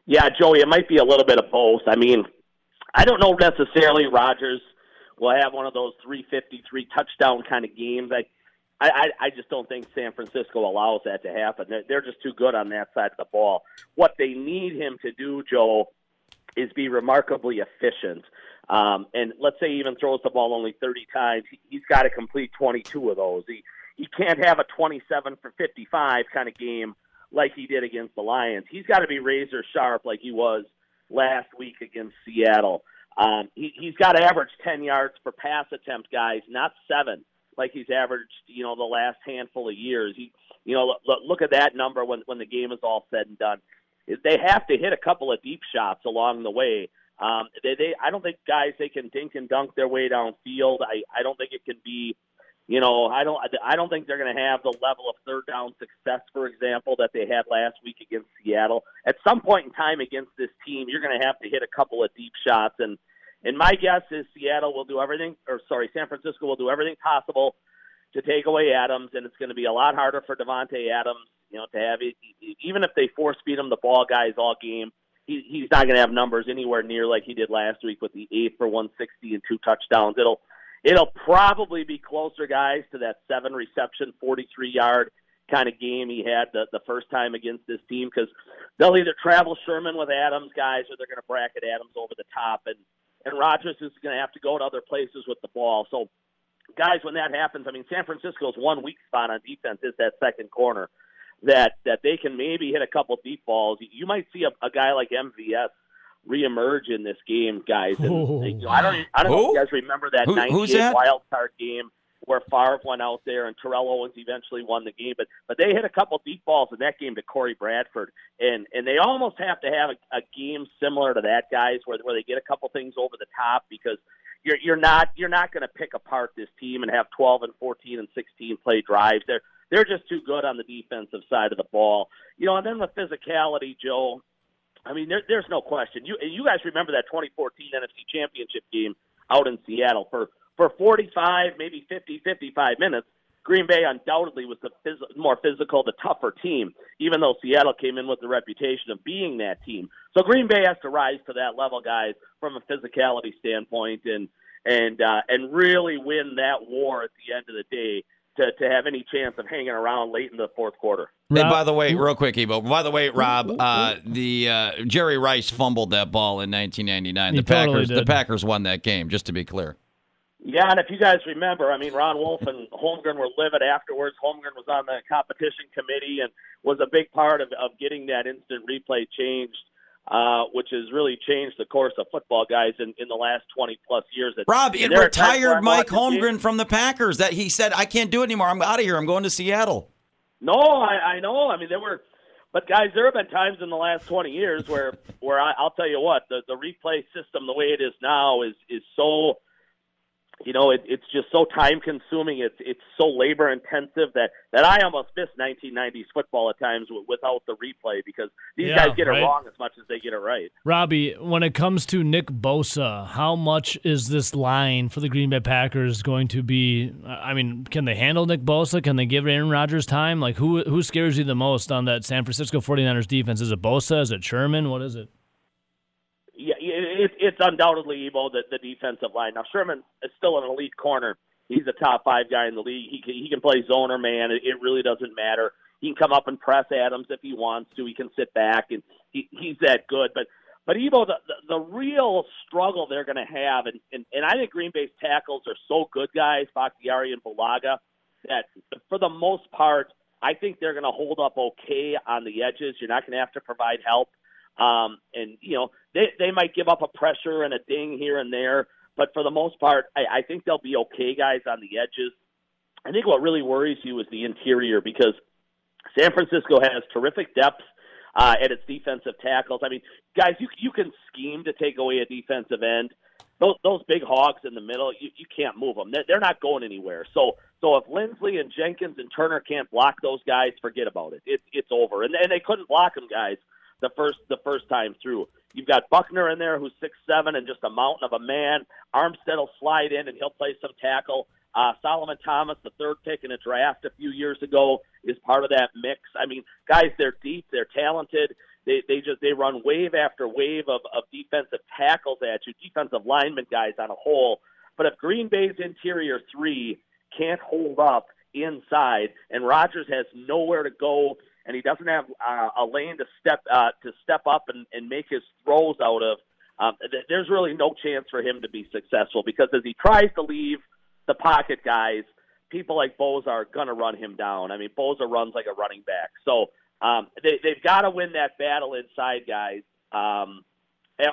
Yeah, Joey, it might be a little bit of both. I mean, I don't know necessarily Rodgers will have one of those 353 touchdown kind of games. I, I, I just don't think San Francisco allows that to happen. They're, they're just too good on that side of the ball. What they need him to do, Joe, is be remarkably efficient. Um, and let's say he even throws the ball only 30 times, he's got to complete 22 of those. He he can't have a 27 for 55 kind of game like he did against the Lions. He's got to be razor sharp like he was last week against Seattle. Um, he, he's got to average 10 yards per pass attempt, guys, not seven like he's averaged, you know, the last handful of years. He, you know, look, look at that number when when the game is all said and done. They have to hit a couple of deep shots along the way. Um, they, they, I don't think guys they can dink and dunk their way downfield. I, I don't think it can be You know, I don't I don't think they're going to have the level of third down success, for example, that they had last week against Seattle. At some point in time against this team, you're going to have to hit a couple of deep shots, and and my guess is Seattle will do everything, or sorry, San Francisco will do everything possible to take away Adams, and it's going to be a lot harder for Davante Adams, you know, to have it. Even if they force feed him the ball, guys, all game, he, he's not going to have numbers anywhere near like he did last week with the eight for 160 and two touchdowns. It'll it'll probably be closer, guys, to that seven reception, 43 yard kind of game he had the, the first time against this team because they'll either travel Sherman with Adams, guys, or they're going to bracket Adams over the top, and and Rodgers is going to have to go to other places with the ball. So guys, when that happens, I mean, San Francisco's one weak spot on defense is that second corner that that they can maybe hit a couple deep balls. You might see a, a guy like MVS reemerge in this game, guys. And, you know, I don't I don't know if you guys remember that Who, 98 wild card game where Favre went out there and Terrell Owens eventually won the game. But but they hit a couple deep balls in that game to Corey Bradford, and and they almost have to have a, a game similar to that, guys, where where they get a couple things over the top because you're you're not you're not going to pick apart this team and have 12 and 14 and 16 play drives. They're they're just too good on the defensive side of the ball, you know. And then the physicality, Joe. I mean, there, there's no question. You you guys remember that 2014 NFC Championship game out in Seattle for for 45, maybe 50, 55 minutes. Green Bay undoubtedly was the phys- more physical, the tougher team, even though Seattle came in with the reputation of being that team. So Green Bay has to rise to that level, guys, from a physicality standpoint, and and uh, and really win that war at the end of the day to, to have any chance of hanging around late in the fourth quarter. And by the way, real quick, Ebo. By the way, Rob, uh, the uh, Jerry Rice fumbled that ball in 1999. He the totally Packers, did. the Packers won that game. Just to be clear. Yeah, and if you guys remember, I mean, Ron Wolf and Holmgren were livid afterwards. Holmgren was on the competition committee and was a big part of, of getting that instant replay changed, uh, which has really changed the course of football, guys, in, in the last 20 plus years. Rob, And it there are times where retired Mike Holmgren from the Packers. That he said, "I can't do it anymore. I'm out of here. I'm going to Seattle." No, I, I know. I mean, there were, but guys, there have been times in the last 20 years where, where I, I'll tell you what, the, the replay system, the way it is now, is is so, you know, it, it's just so time consuming. It's it's so labor intensive that that I almost miss 1990s football at times w- without the replay because these Yeah, guys get right. it wrong as much as they get it right. Robbie, when it comes to Nick Bosa, how much is this line for the Green Bay Packers going to be? I mean, can they handle Nick Bosa? Can they give Aaron Rodgers time? Like, who who scares you the most on that San Francisco 49ers defense? Is it Bosa? Is it Sherman? What is it? It, it's undoubtedly Ebo the, the defensive line. Now Sherman is still an elite corner. He's a top five guy in the league. He can, he can play zone or man. It, it really doesn't matter. He can come up and press Adams if he wants to. He can sit back and he, he's that good. But but Ebo, the, the the real struggle they're going to have, and, and and I think Green Bay's tackles are so good, guys, Bakhtiari and Bulaga, that for the most part, I think they're going to hold up okay on the edges. You're not going to have to provide help. Um, and you know they they might give up a pressure and a ding here and there, but for the most part, I, I think they'll be okay, guys, on the edges. I think what really worries you is the interior because San Francisco has terrific depth uh, at its defensive tackles. I mean, guys, you you can scheme to take away a defensive end. Those those big hogs in the middle, you, you can't move them. They're, not going anywhere. So so if Linsley and Jenkins and Turner can't block those guys, forget about it. It's it's over. And and they couldn't block them, guys the first the first time through. You've got Buckner in there who's six seven and just a mountain of a man. Armstead will slide in and he'll play some tackle. Uh, Solomon Thomas, the third pick in a draft a few years ago, is part of that mix. I mean, guys, they're deep, they're talented. They they just they run wave after wave of, of defensive tackles at you, defensive lineman guys on a whole. But if Green Bay's interior three can't hold up inside, and Rodgers has nowhere to go and he doesn't have uh, a lane to step uh, to step up and, and make his throws out of, um, th- there's really no chance for him to be successful because as he tries to leave the pocket guys, people like Bosa are going to run him down. I mean, Bosa runs like a running back, so um, they, they've got to win that battle inside, guys, um,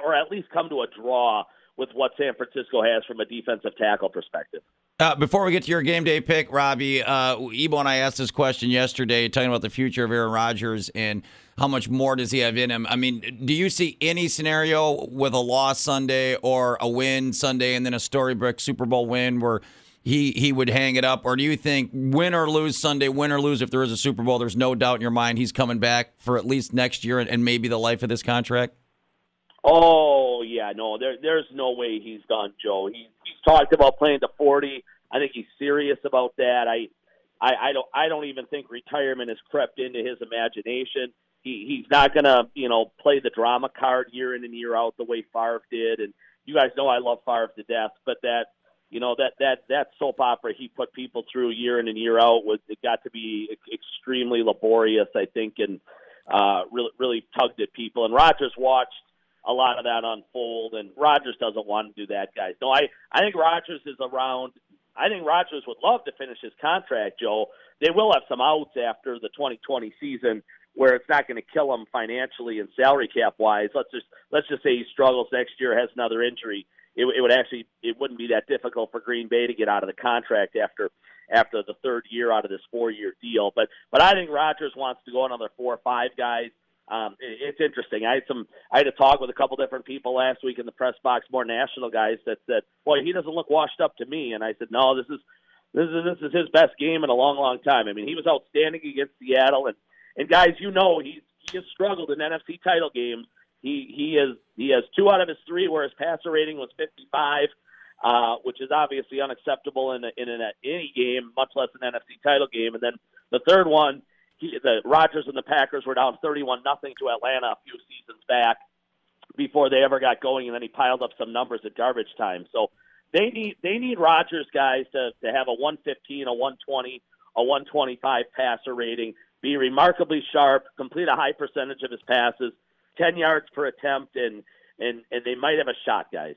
or at least come to a draw with what San Francisco has from a defensive tackle perspective. Uh, before we get to your game day pick, Robbie, uh, Ebo and I asked this question yesterday, talking about the future of Aaron Rodgers and how much more does he have in him. I mean, do you see any scenario with a loss Sunday or a win Sunday and then a Storybook Super Bowl win where he he would hang it up, or do you think win or lose Sunday, win or lose if there is a Super Bowl, there's no doubt in your mind he's coming back for at least next year and, and maybe the life of this contract? Oh yeah, no, there there's no way he's done, Joe. He's talked about playing to 40. I think he's serious about that. I, I I don't I don't even think retirement has crept into his imagination. He he's not gonna you know play the drama card year in and year out the way Favre did. And you guys know I love Favre to death, but that you know that that that soap opera he put people through year in and year out was it got to be extremely laborious, I think, and uh, really really tugged at people. And Rodgers watched a lot of that unfold, and Rodgers doesn't want to do that, guys. No, I I think Rodgers is around. I think Rodgers would love to finish his contract, Joe. They will have some outs after the 2020 season where it's not going to kill him financially and salary cap wise. Let's just let's just say he struggles next year, has another injury it, it would actually it wouldn't be that difficult for Green Bay to get out of the contract after after the third year out of this four year deal. But but I think Rodgers wants to go another four or five guys. Um, it, it's interesting. I had some I had a talk with a couple different people last week in the press box, more national guys that said, "Boy, he doesn't look washed up to me." And I said, "No, this is this is this is his best game in a long, long time. I mean, he was outstanding against Seattle, and and guys, you know, he's he has struggled in NFC title games he he is he has two out of his three where his passer rating was 55, uh, which is obviously unacceptable in a, in a, any game, much less an NFC title game. And then the third one, he, the Rodgers and the Packers were down 31 nothing to Atlanta a few seasons back before they ever got going, and then he piled up some numbers at garbage time. So they need they need Rodgers guys to to have a 115, a 120, a 125 passer rating, be remarkably sharp, complete a high percentage of his passes ten yards per attempt, and and and they might have a shot, guys.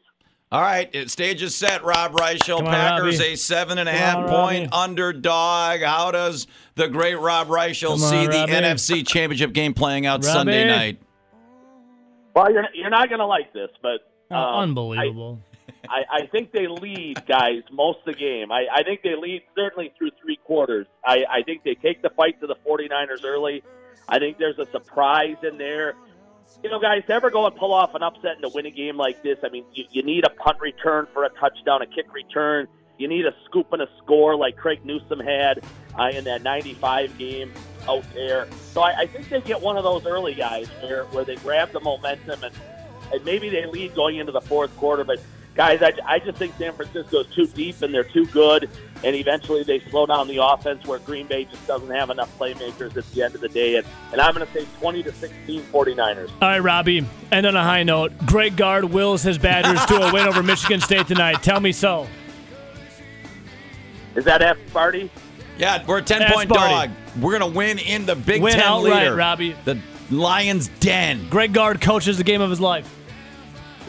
All right, stage is set. Rob Reischel, Packers Robbie. a seven and a Come half on, point Robbie. underdog. How does the great Rob Reischel Come see on, the Robbie. NFC Championship game playing out Robbie. Sunday night? Well, you're you're not going to like this, but Oh, um, unbelievable. I, I think they lead, guys, most of the game. I, I think they lead certainly through three quarters. I, I think they take the fight to the 49ers early. I think there's a surprise in there. You know, guys, to ever go and pull off an upset and to win a game like this, I mean, you, you need a punt return for a touchdown, a kick return. You need a scoop and a score like Craig Newsom had uh, in that 95 game out there. So I, I think they get one of those early guys where, where they grab the momentum and, and maybe they lead going into the fourth quarter. But guys, I, I just think San Francisco's too deep and they're too good, and eventually they slow down the offense where Green Bay just doesn't have enough playmakers at the end of the day. And, and I'm going to say 20 to 16 49ers. All right, Robbie. And on a high note, Greg Gard wills his Badgers to a win over Michigan State tonight. Tell me so. Is that F. party? Yeah, we're a 10 That's point Barty. dog. We're going to win in the Big Win Ten outright, leader. Robbie. The Lions' Den. Greg Gard coaches the game of his life.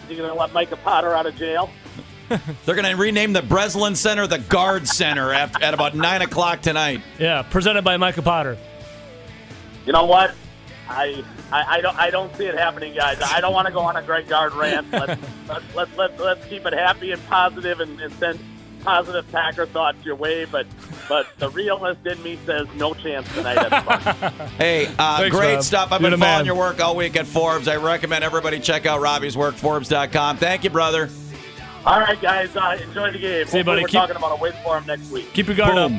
Is he going to let Micah Potter out of jail? They're going to rename the Breslin Center the Gard Center at, at about 9 o'clock tonight. Yeah, presented by Micah Potter. You know what? I, I, I don't I don't see it happening, guys. I don't want to go on a Greg Gard rant. Let's let's let's, let's, let's keep it happy and positive and, and send positive Packer thoughts your way. But but the realist in me says no chance tonight. At the Hey, uh, Thanks, great Rob. stuff. I've You're been following man. your work all week at Forbes. I recommend everybody check out Robbie's work, Forbes.com. Thank you, brother. All right, guys. Uh, enjoy the game. See you, buddy. We're Keep- talking about a win for him next week. Keep your guard up.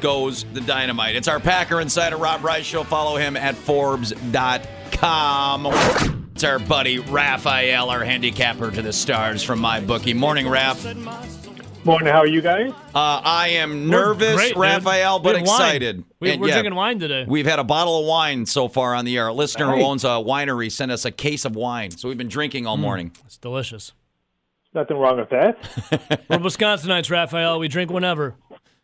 Goes the dynamite. It's our Packer Insider, Rob Reischel. Follow him at Forbes.com. It's our buddy Raphael, our handicapper to the stars from my bookie. Morning, Raph. Morning, how are you guys? Uh, I am nervous, Great, dude. Raphael, but We excited. We, we're yeah, drinking wine today. We've had a bottle of wine so far on the air. A listener who owns a winery sent us a case of wine, so we've been drinking Mm. all morning. It's delicious. Nothing wrong with that. We're Wisconsinites, Raphael. We drink whenever.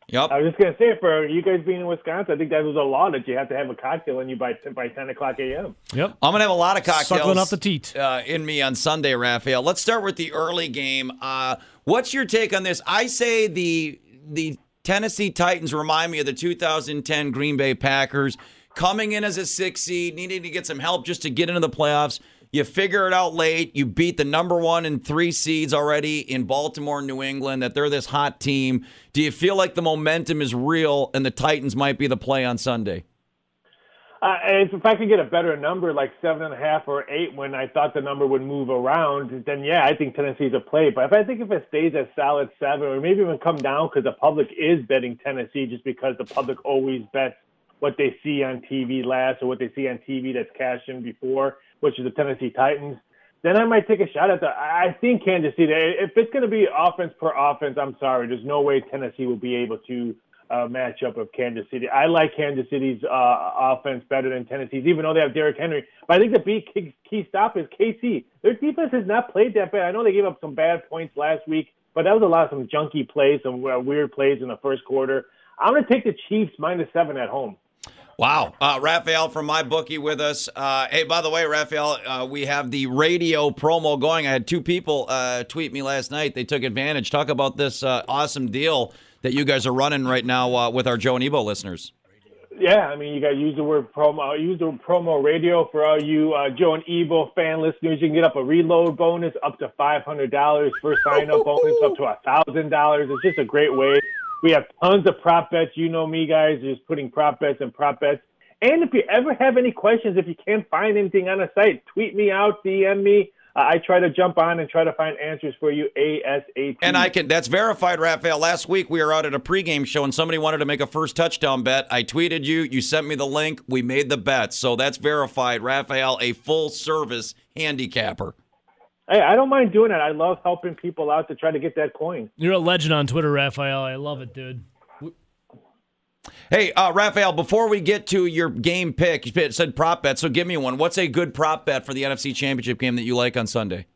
Yep. I was just gonna say, for you guys being in Wisconsin, I think that was a law that you have to have a cocktail in you by by ten o'clock a.m. Yep. I'm gonna have a lot of cocktails Suckling off the teat. uh, in me on Sunday, Raphael. Let's start with the early game. Uh, what's your take on this? I say the the Tennessee Titans remind me of the 2010 Green Bay Packers coming in as a six seed, needing to get some help just to get into the playoffs. You figure it out late. You beat the number one and three seeds already in Baltimore, and New England. That they're this hot team. Do you feel like the momentum is real and the Titans might be the play on Sunday? Uh, if I could get a better number, like seven and a half or eight, when I thought the number would move around, then yeah, I think Tennessee's a play. But if I think if it stays at solid seven, or maybe even come down because the public is betting Tennessee, just because the public always bets what they see on TV last or what they see on TV that's cashed in before, which is the Tennessee Titans, then I might take a shot at that. I think Kansas City. If it's going to be offense per offense, I'm sorry, there's no way Tennessee will be able to uh, matchup of Kansas City. I like Kansas City's uh, offense better than Tennessee's, even though they have Derrick Henry. But I think the big key, key stop is KC. Their defense has not played that bad. I know they gave up some bad points last week, but that was a lot of some junky plays, some uh, weird plays in the first quarter. I'm going to take the Chiefs minus seven at home. Wow. Uh, Raphael from my bookie with us. Uh, hey, by the way, Raphael, uh, we have the radio promo going. I had two people uh, tweet me last night. They took advantage. Talk about this uh, awesome deal that you guys are running right now uh, with our Joe and Ebo listeners. Yeah, I mean, you got to use the word promo. Use the promo radio for all you uh, Joe and Ebo fan listeners. You can get up a reload bonus up to five hundred dollars. First sign up bonus up to a thousand dollars. It's just a great way. We have tons of prop bets. You know me, guys, just putting prop bets and prop bets. And if you ever have any questions, if you can't find anything on a site, tweet me out, DM me. Uh, I try to jump on and try to find answers for you ASAP. And I can, that's verified, Raphael. Last week we were out at a pregame show and somebody wanted to make a first touchdown bet. I tweeted you, you sent me the link, we made the bet. So that's verified, Raphael, a full service handicapper. Hey, I don't mind doing it. I love helping people out to try to get that coin. You're a legend on Twitter, Raphael. I love it, dude. Hey, uh, Raphael, before we get to your game pick, you said prop bet, so give me one. What's a good prop bet for the NFC Championship game that you like on Sunday?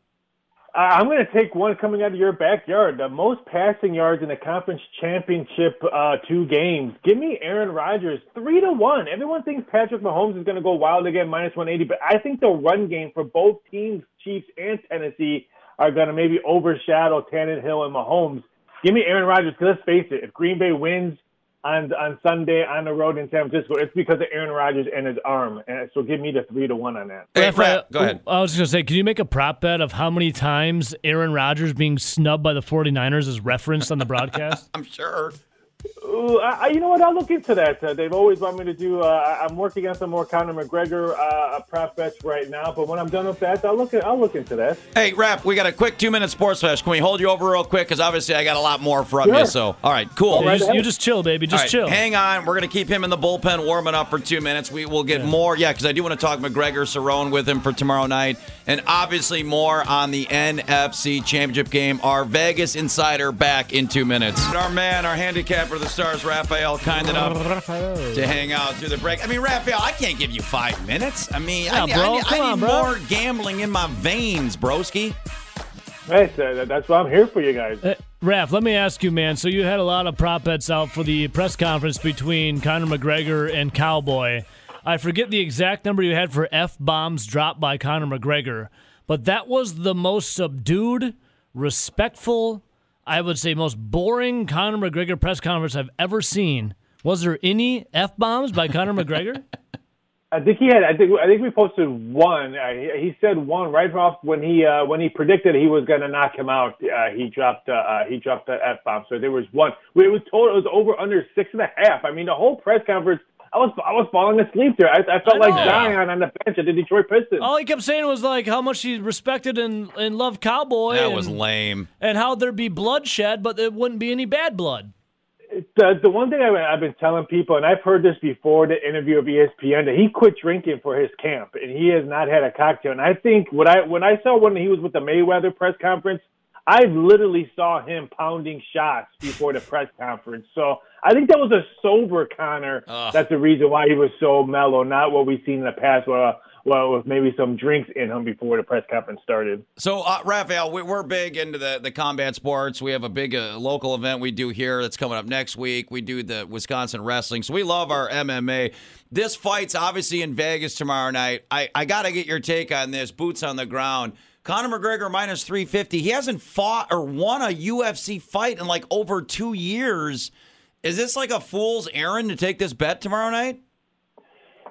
Uh, I'm going to take one coming out of your backyard. The most passing yards in the conference championship uh, two games. Give me Aaron Rodgers three to one. Everyone thinks Patrick Mahomes is going to go wild again, minus 180, but I think the run game for both teams, Chiefs and Tennessee, are going to maybe overshadow Tannehill and Mahomes. Give me Aaron Rodgers because let's face it, if Green Bay wins, on on Sunday on the road in San Francisco. It's because of Aaron Rodgers and his arm. And so give me the three to one on that. Hey, Brett, go ahead. I was just going to say, can you make a prop bet of how many times Aaron Rodgers being snubbed by the 49ers is referenced on the broadcast? I'm sure. Ooh, I, you know what? I'll look into that. Uh, they've always wanted me to do. Uh, I'm working on some more Conor McGregor uh, prop bets right now, but when I'm done with that, I'll look. At, I'll look into that. Hey, Rap, we got a quick two minute sports flash. Can we hold you over real quick? Because obviously I got a lot more from sure. you. So, all right, cool. Yeah, you, just, you, just, chill, baby. Just right, chill. Hang on. We're gonna keep him in the bullpen warming up for two minutes. We will get yeah. more. Yeah, because I do want to talk McGregor Cerrone with him for tomorrow night, and obviously more on the NFC Championship game. Our Vegas insider back in two minutes. Our man, our handicapper, the stars, Raphael kind enough to hang out through the break. I mean, Raphael, I can't give you five minutes. I mean, yeah, I, bro, I, I, I need on, more gambling in my veins, broski. Hey, that's why I'm here for you guys. Uh, Raph, let me ask you, man. So you had a lot of prop bets out for the press conference between Conor McGregor and Cowboy. I forget the exact number you had for F bombs dropped by Conor McGregor, but that was the most subdued, respectful, I would say, most boring Conor McGregor press conference I've ever seen. Was there any f bombs by Conor McGregor? I think he had. I think. I think we posted one. Uh, he, he, said one right off when he uh, when he predicted he was going to knock him out. Uh, he dropped. Uh, uh, he dropped the f bomb. So there was one. It was total. It was over under six and a half. I mean, the whole press conference I was I was falling asleep there. I, I felt I like Zion on the bench at the Detroit Pistons. All he kept saying was like how much he respected and, and loved Cowboy. That and, was lame. And how there'd be bloodshed, but there wouldn't be any bad blood. The the one thing I've, I've been telling people, and I've heard this before the interview of ESPN, that he quit drinking for his camp, and he has not had a cocktail. And I think what I when I saw when he was with the Mayweather press conference, I literally saw him pounding shots before the press conference. So I think that was a sober Conor. Ugh. That's the reason why he was so mellow, not what we've seen in the past. Where, well, with maybe some drinks in him before the press conference started. So, uh, Raphael, we're big into the, the combat sports. We have a big uh, local event we do here that's coming up next week. We do the Wisconsin wrestling. So, we love our MMA. This fight's obviously in Vegas tomorrow night. I, I got to get your take on this boots on the ground. Conor McGregor minus 350. He hasn't fought or won a UFC fight in like over two years. Is this like a fool's errand to take this bet tomorrow night?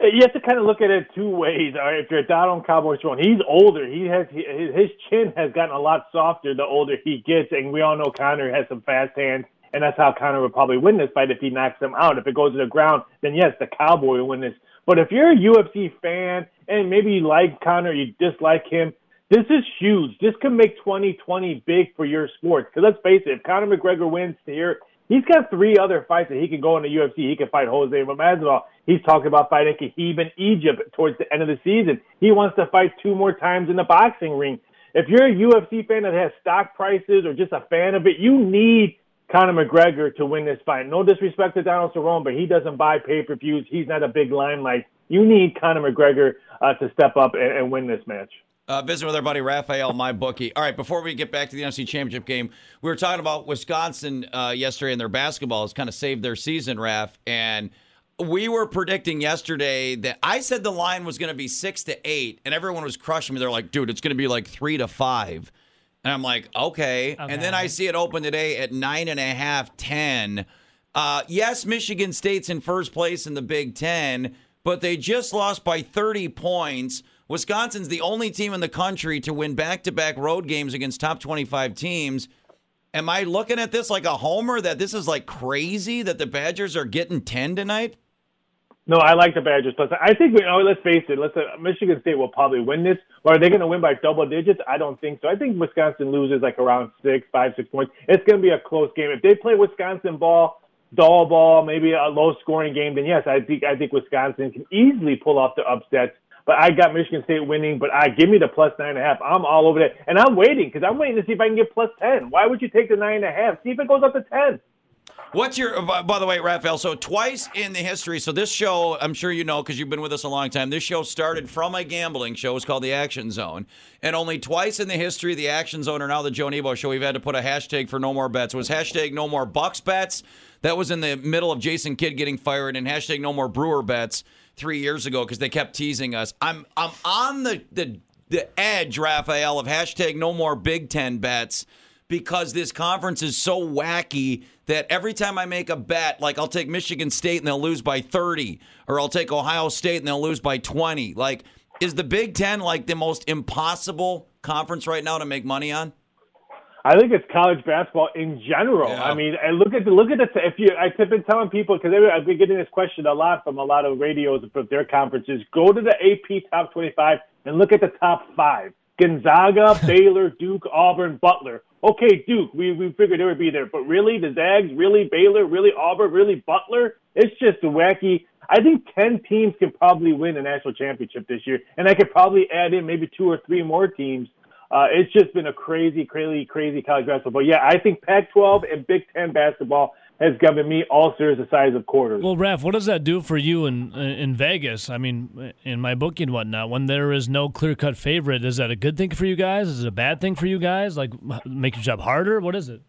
Uh, you have to kind of look at it two ways. All right, if you're down on Cowboy Cerrone, he's older. He has his chin has gotten a lot softer the older he gets, and we all know Conor has some fast hands. and that's how Conor would probably win this fight if he knocks him out. If it goes to the ground, then yes, the Cowboy will win this. But if you're a UFC fan and maybe you like Conor, you dislike him, this is huge. This can make 2020 big for your sport. Because let's face it, if Conor McGregor wins here, he's got three other fights that he can go in the UFC. He can fight Jose Masvidal. He's talking about fighting Khabib in Egypt towards the end of the season. He wants to fight two more times in the boxing ring. If you're a UFC fan that has stock prices or just a fan of it, you need Conor McGregor to win this fight. No disrespect to Donald Cerrone, but he doesn't buy pay-per-views. He's not a big limelight. You need Conor McGregor uh, to step up and, and win this match. Uh, visiting with our buddy Raphael, my bookie. All right, before we get back to the NFC Championship game, we were talking about Wisconsin uh, yesterday and their basketball has kind of saved their season, Raph. And we were predicting yesterday that I said the line was going to be six to eight, and everyone was crushing me. They're like, dude, it's going to be like three to five. And I'm like, okay. okay. And then I see it open today at nine and a half, ten. Uh, yes, Michigan State's in first place in the Big Ten, but they just lost by 30 points. Wisconsin's the only team in the country to win back to back road games against top 25 teams. Am I looking at this like a homer that this is like crazy that the Badgers are getting 10 tonight? No, I like the Badgers. Plus, I think we. Oh, let's face it. Let's. Uh, Michigan State will probably win this. Or are they going to win by double digits? I don't think so. I think Wisconsin loses like around six, five, six points. It's going to be a close game. If they play Wisconsin ball, dull ball, maybe a low scoring game, then yes, I think I think Wisconsin can easily pull off the upsets but I got Michigan State winning. But I give me the plus nine and a half. I'm all over that, and I'm waiting because I'm waiting to see if I can get plus ten. Why would you take the nine and a half? See if it goes up to ten. What's your, uh, by the way, Raphael? So, twice in the history, so this show, I'm sure you know because you've been with us a long time. This show started from a gambling show. It's called The Action Zone. And only twice in the history of The Action Zone, or now the Joe Nebo show, we've had to put a hashtag for no more bets. It was hashtag no more Bucks bets. That was in the middle of Jason Kidd getting fired, and hashtag no more Brewer bets three years ago because they kept teasing us. I'm I'm on the the the edge, Raphael, of hashtag no more Big Ten bets because this conference is so wacky that every time I make a bet, like I'll take Michigan State and they'll lose by 30, or I'll take Ohio State and they'll lose by 20. Like, is the Big Ten like the most impossible conference right now to make money on? I think it's college basketball in general. Yeah. I mean, and look at the look at the if you I've been telling people because I've been getting this question a lot from a lot of radios from their conferences. Go to the AP top twenty five and look at the top five: Gonzaga, Baylor, Duke, Auburn, Butler. Okay, Duke, we we figured they would be there, but really the Zags, really Baylor, really Auburn, really Butler. It's just wacky. I think ten teams can probably win a national championship this year, and I could probably add in maybe two or three more teams uh, it's just been a crazy, crazy, crazy college basketball. But yeah, I think Pac-12 and Big Ten basketball has given me ulcers the size of quarters. Well, Raf, what does that do for you in in Vegas? I mean, in my booking and whatnot, when there is no clear cut favorite, is that a good thing for you guys? Is it a bad thing for you guys? Like, make your job harder? What is it?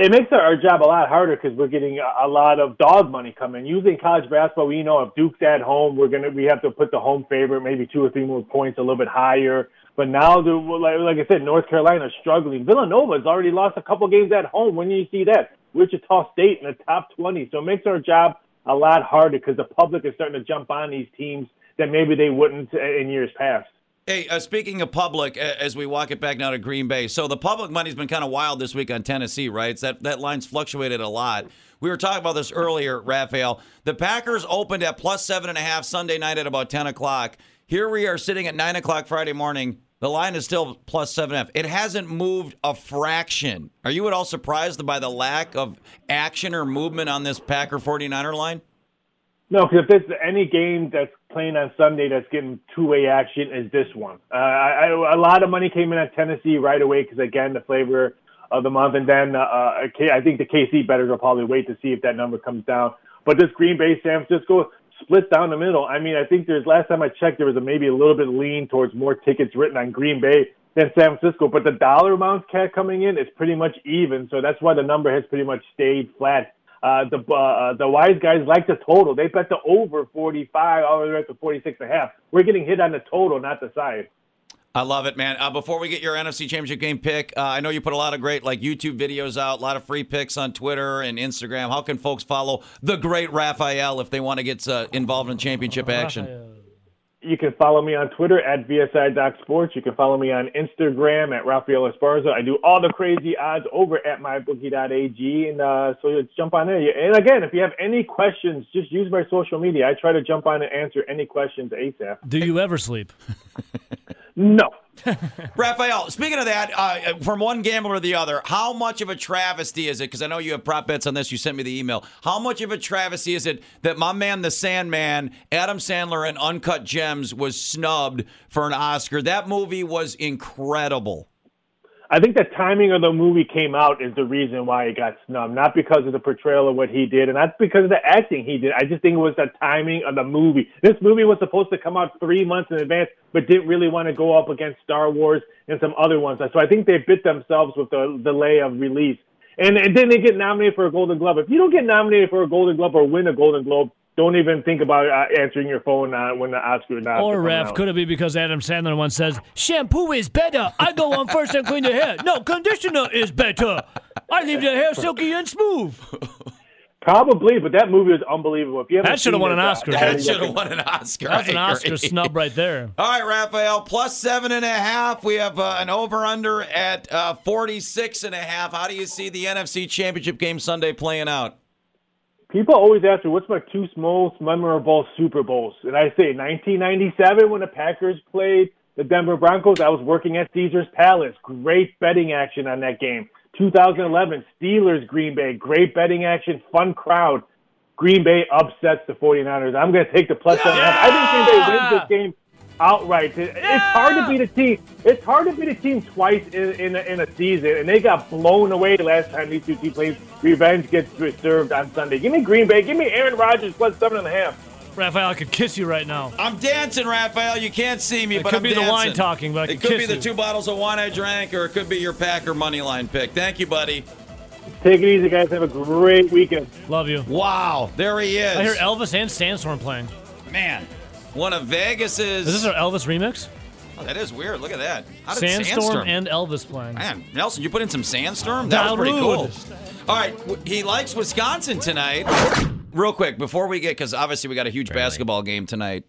It makes our job a lot harder because we're getting a lot of dog money coming. Usually in college basketball, we know if Duke's at home, we're gonna we have to put the home favorite maybe two or three more points a little bit higher. But now, like, like I said, North Carolina is struggling. Villanova's already lost a couple games at home. When you see that, Wichita State in the top 20. So it makes our job a lot harder because the public is starting to jump on these teams that maybe they wouldn't in years past. Hey, uh, speaking of public, as we walk it back now to Green Bay, so the public money's been kind of wild this week on Tennessee, right? It's that that line's fluctuated a lot. We were talking about this earlier, Raphael. The Packers opened at plus seven and a half Sunday night at about ten o'clock. Here we are sitting at nine o'clock Friday morning. The line is still plus seven F. It hasn't moved a fraction. Are you at all surprised by the lack of action or movement on this Packer 49er line? No, because if there's any game that's playing on Sunday that's getting two-way action, is this one. Uh, I, I, a lot of money came in at Tennessee right away because again the flavor of the month, and then uh, uh I think the KC bettors will probably wait to see if that number comes down. But this Green Bay San Francisco, split down the middle. I mean, I think there's last time I checked, there was a, maybe a little bit lean towards more tickets written on Green Bay than San Francisco, but the dollar amounts cat coming in is pretty much even, so that's why the number has pretty much stayed flat. Uh, the uh, the wise guys like the total. They bet the over 45 all the way up to 46 and a half. We're getting hit on the total, not the side. I love it, man. Uh, before we get your NFC Championship game pick, uh, I know you put a lot of great like YouTube videos out, a lot of free picks on Twitter and Instagram. How can folks follow the great Raphael if they want to get uh, involved in championship action? You can follow me on Twitter at VSI Doc Sports. You can follow me on Instagram at Rafael Esparza. I do all the crazy odds over at mybookie.ag. And uh, so let's jump on there. And again, if you have any questions, just use my social media. I try to jump on and answer any questions ASAP. Do you ever sleep? No. Raphael, speaking of that, uh, from one gambler to the other, how much of a travesty is it? Because I know you have prop bets on this. You sent me the email. How much of a travesty is it that my man, the Sandman, Adam Sandler, and Uncut Gems was snubbed for an Oscar? That movie was incredible. I think the timing of the movie came out is the reason why it got snubbed, not because of the portrayal of what he did, and not because of the acting he did. I just think it was the timing of the movie. This movie was supposed to come out three months in advance, but didn't really want to go up against Star Wars and some other ones. So I think they bit themselves with the delay of release. And, and then they get nominated for a Golden Globe. If you don't get nominated for a Golden Globe or win a Golden Globe, don't even think about uh, answering your phone uh, when the Oscar is not. Or Ref, could it be because Adam Sandler once says, "Shampoo is better. I go on first and clean the hair. No, conditioner is better. I leave the hair silky and smooth." Probably, but that movie is unbelievable. If you That should have won an uh, Oscar. That That should have won an Oscar. That's an Oscar snub right there. All right, Raphael, plus seven and a half. We have uh, an over under at uh, 46 and a half. How do you see the NFC Championship game Sunday playing out? People always ask me, what's my two most memorable Super Bowls? And I say 1997 when the Packers played the Denver Broncos. I was working at Caesars Palace. Great betting action on that game. 2011 Steelers Green Bay. Great betting action. Fun crowd. Green Bay upsets the 49ers. I'm going to take the plus seven and a half. I didn't think Green Bay wins this game outright. It- It's hard to beat a team. It's hard to beat a team twice in, in, a, in a season, and they got blown away last time these two teams played. Revenge gets reserved on Sunday. Give me Green Bay. Give me Aaron Rodgers plus seven and a half. Raphael, I could kiss you right now. I'm dancing, Raphael. You can't see me, It but could I'm be the dancing. wine talking, but I it could could be kiss the two bottles of wine I drank, or it could be your Packer money line pick. Thank you, buddy. Take it easy, guys. Have a great weekend. Love you. Wow, there he is. I hear Elvis and Sandstorm playing. Man, one of Vegas's. Is this our Elvis remix? Oh, that is weird. Look at that. How did Sandstorm, Sandstorm and Elvis playing. Man, Nelson, you put in some sandstorm? That was pretty cool. All right, he likes Wisconsin tonight. Real quick, before we get, because obviously we got a huge basketball game tonight.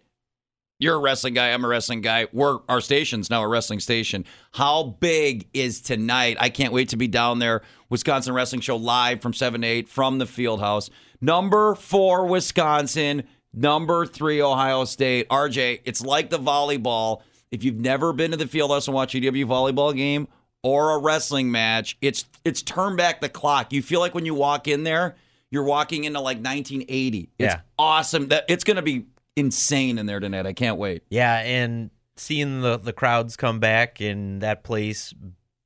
You're a wrestling guy. I'm a wrestling guy. We're our station's now a wrestling station. How big is tonight? I can't wait to be down there. Wisconsin Wrestling Show live from seven to eight from the Field House. Number four, Wisconsin. Number three, Ohio State. RJ, it's like the volleyball. If you've never been to the Field House and watched a EW volleyball game or a wrestling match, it's it's turn back the clock. You feel like when you walk in there, you're walking into like 1980. It's Yeah. awesome. That it's going to be insane in there tonight. I can't wait. Yeah, and seeing the the crowds come back and that place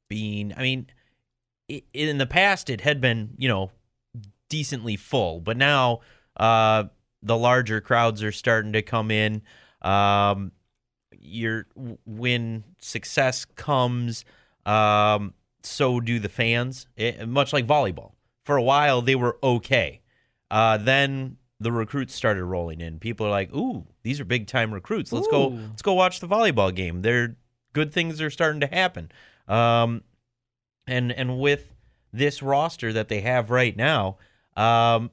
being, I mean, in the past it had been, you know, decently full, but now uh, the larger crowds are starting to come in. Um, you're when success comes, um, so do the fans. It, much like volleyball, for a while they were okay. Uh, then the recruits started rolling in. People are like, "Ooh, these are big time recruits. Let's go. Let's go watch the volleyball game. They're good things are starting to happen." Um, and and with this roster that they have right now, um,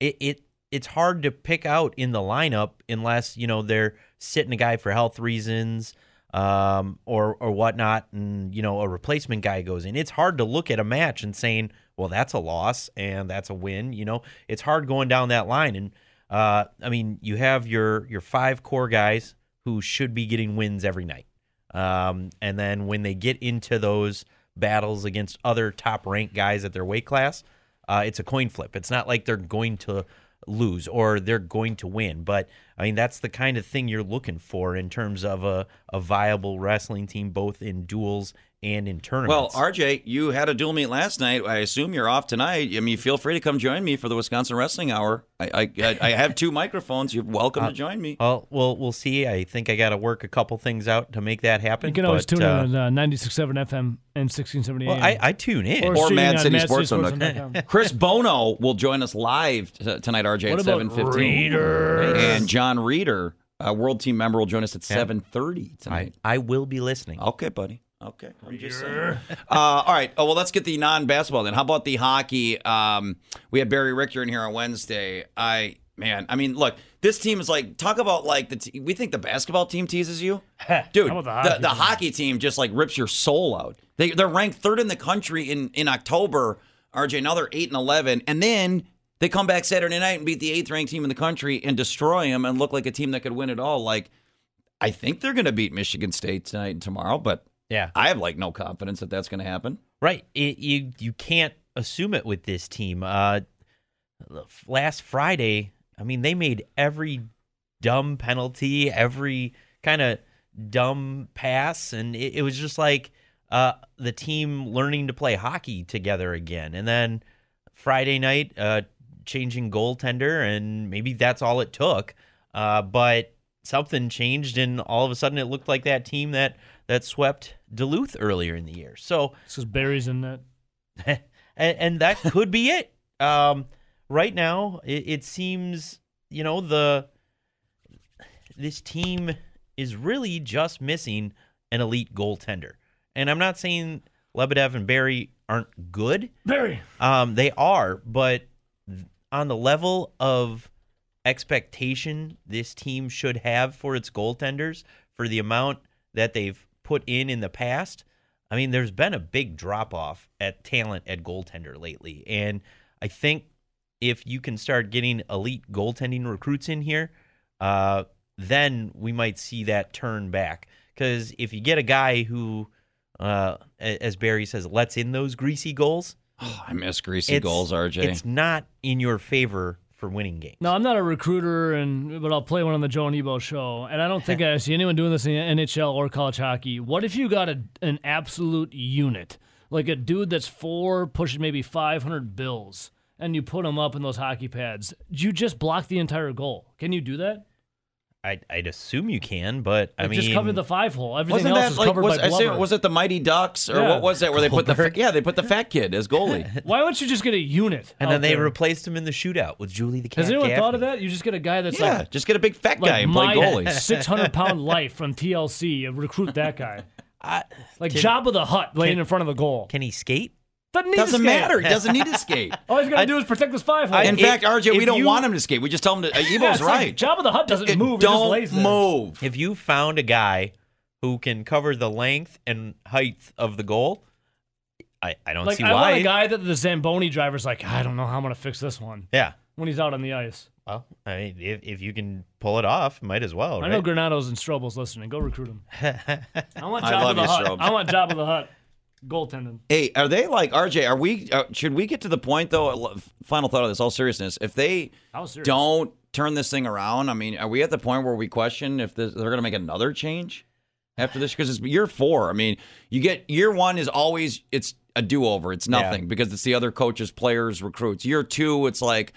it it it's hard to pick out in the lineup unless you know they're sitting a guy for health reasons um, or or whatnot, and you know a replacement guy goes in. It's hard to look at a match and saying, well, that's a loss and that's a win. You know, it's hard going down that line. And uh, I mean, you have your your five core guys who should be getting wins every night, um, and then when they get into those battles against other top ranked guys at their weight class, uh, it's a coin flip. It's not like they're going to lose or they're going to win. But I mean, that's the kind of thing you're looking for in terms of a, a viable wrestling team, both in duels and in Well. RJ, you had a dual meet last night. I assume you're off tonight. I mean, feel free to come join me for the Wisconsin Wrestling Hour. I I, I have two microphones. You're welcome Uh, to join me. well, we'll we'll see. I think I got to work a couple things out to make that happen. You can always but, tune uh, in on uh, 96.7 FM and 1670 Well, I, I tune in. Or streaming Mad on City Sports madcitysportsman.com. Chris Bono will join us live t- tonight, RJ, What at seven fifteen. And John Reeder, a world team member, will join us at Yeah. seven thirty I, tonight. I will be listening. Okay, buddy. Okay. I'm just saying. Uh, all right. Oh, well, let's get the non-basketball then. How about the hockey? Um, we had Barry Richter in here on Wednesday. I man. I mean, look, this team is like talk about like the te- we think the basketball team teases you, dude. The the, hockey the team? hockey team just like rips your soul out. They they're ranked third in the country in in October. RJ, now they're eight and eleven, and then they come back Saturday night and beat the eighth ranked team in the country and destroy them and look like a team that could win it all. Like, I think they're going to beat Michigan State tonight and tomorrow, but Yeah. I have like no confidence that that's going to happen. Right. It, you you can't assume it with this team. Uh, last Friday, I mean, they made every dumb penalty, every kind of dumb pass, and it, it was just like uh, the team learning to play hockey together again. And then Friday night, uh, changing goaltender, and maybe that's all it took. Uh, but something changed, and all of a sudden, it looked like that team that that swept Duluth earlier in the year. So This is Barry's in that. and, and that could be it. Um, right now, it, it seems you know the this team is really just missing an elite goaltender, and I'm not saying Lebedev and Barry aren't good. Barry. Um, they are, but on the level of expectation this team should have for its goaltenders for the amount that they've put in in the past, I mean, there's been a big drop off at talent at goaltender lately, and I think if you can start getting elite goaltending recruits in here, uh, then we might see that turn back. Because if you get a guy who, uh, as Barry says, lets in those greasy goals, Oh, I miss greasy goals, RJ. It's not in your favor for winning games. No, I'm not a recruiter, and but I'll play one on the Joe Ebo show. And I don't think I see anyone doing this in NHL or college hockey. What if you got a, an absolute unit, like a dude that's four, pushing maybe 500 bills, and you put him up in those hockey pads? You just block the entire goal. Can you do that? I'd, I'd assume you can, but I Like, mean, just cover the five hole. Everything Wasn't else that is like covered was, by I say, was it the Mighty Ducks or Yeah. what was that where they put the yeah they put the fat kid as goalie? Why don't you just get a unit? and then they there? replaced him in the shootout with Julie the Cat. Has anyone thought of that? You just get a guy that's yeah, like just get a big fat guy like and play my goalies. 600 pound life from TLC and recruit that guy. I- Like Can- Jabba the Hutt laying can- in front of the goal. Can he skate? Doesn't need Doesn't skate. matter. He doesn't need to skate. All he's got to do is protect this five hole. In If- fact, RJ, we don't you- want him to skate. We just tell him to. Uh, Yeah, Ebo's like right. Jabba the Hutt doesn't It- move. He just don't lays move. If you found a guy who can cover the length and height of the goal, I, I don't Like see I why. want a guy that the Zamboni driver's like, I don't know how I'm gonna fix this one yeah. when he's out on the ice. Well, I mean, if, if you can pull it off, might as well. I know? Granato's and Strobel's listening. Go recruit him. I want I Job love of the you, Hut. Strobel. I want Jabba the Hutt. Goaltending. Hey, are they like RJ? Are we? Uh, should we get to the point though? Final thought of this, all seriousness. If they don't turn this thing around, I mean, are we at the point where we question if this, they're going to make another change after this? Because it's year four. I mean, you get year one is always it's a do over. It's Yeah. nothing because it's the other coaches, players, recruits. Year two, it's like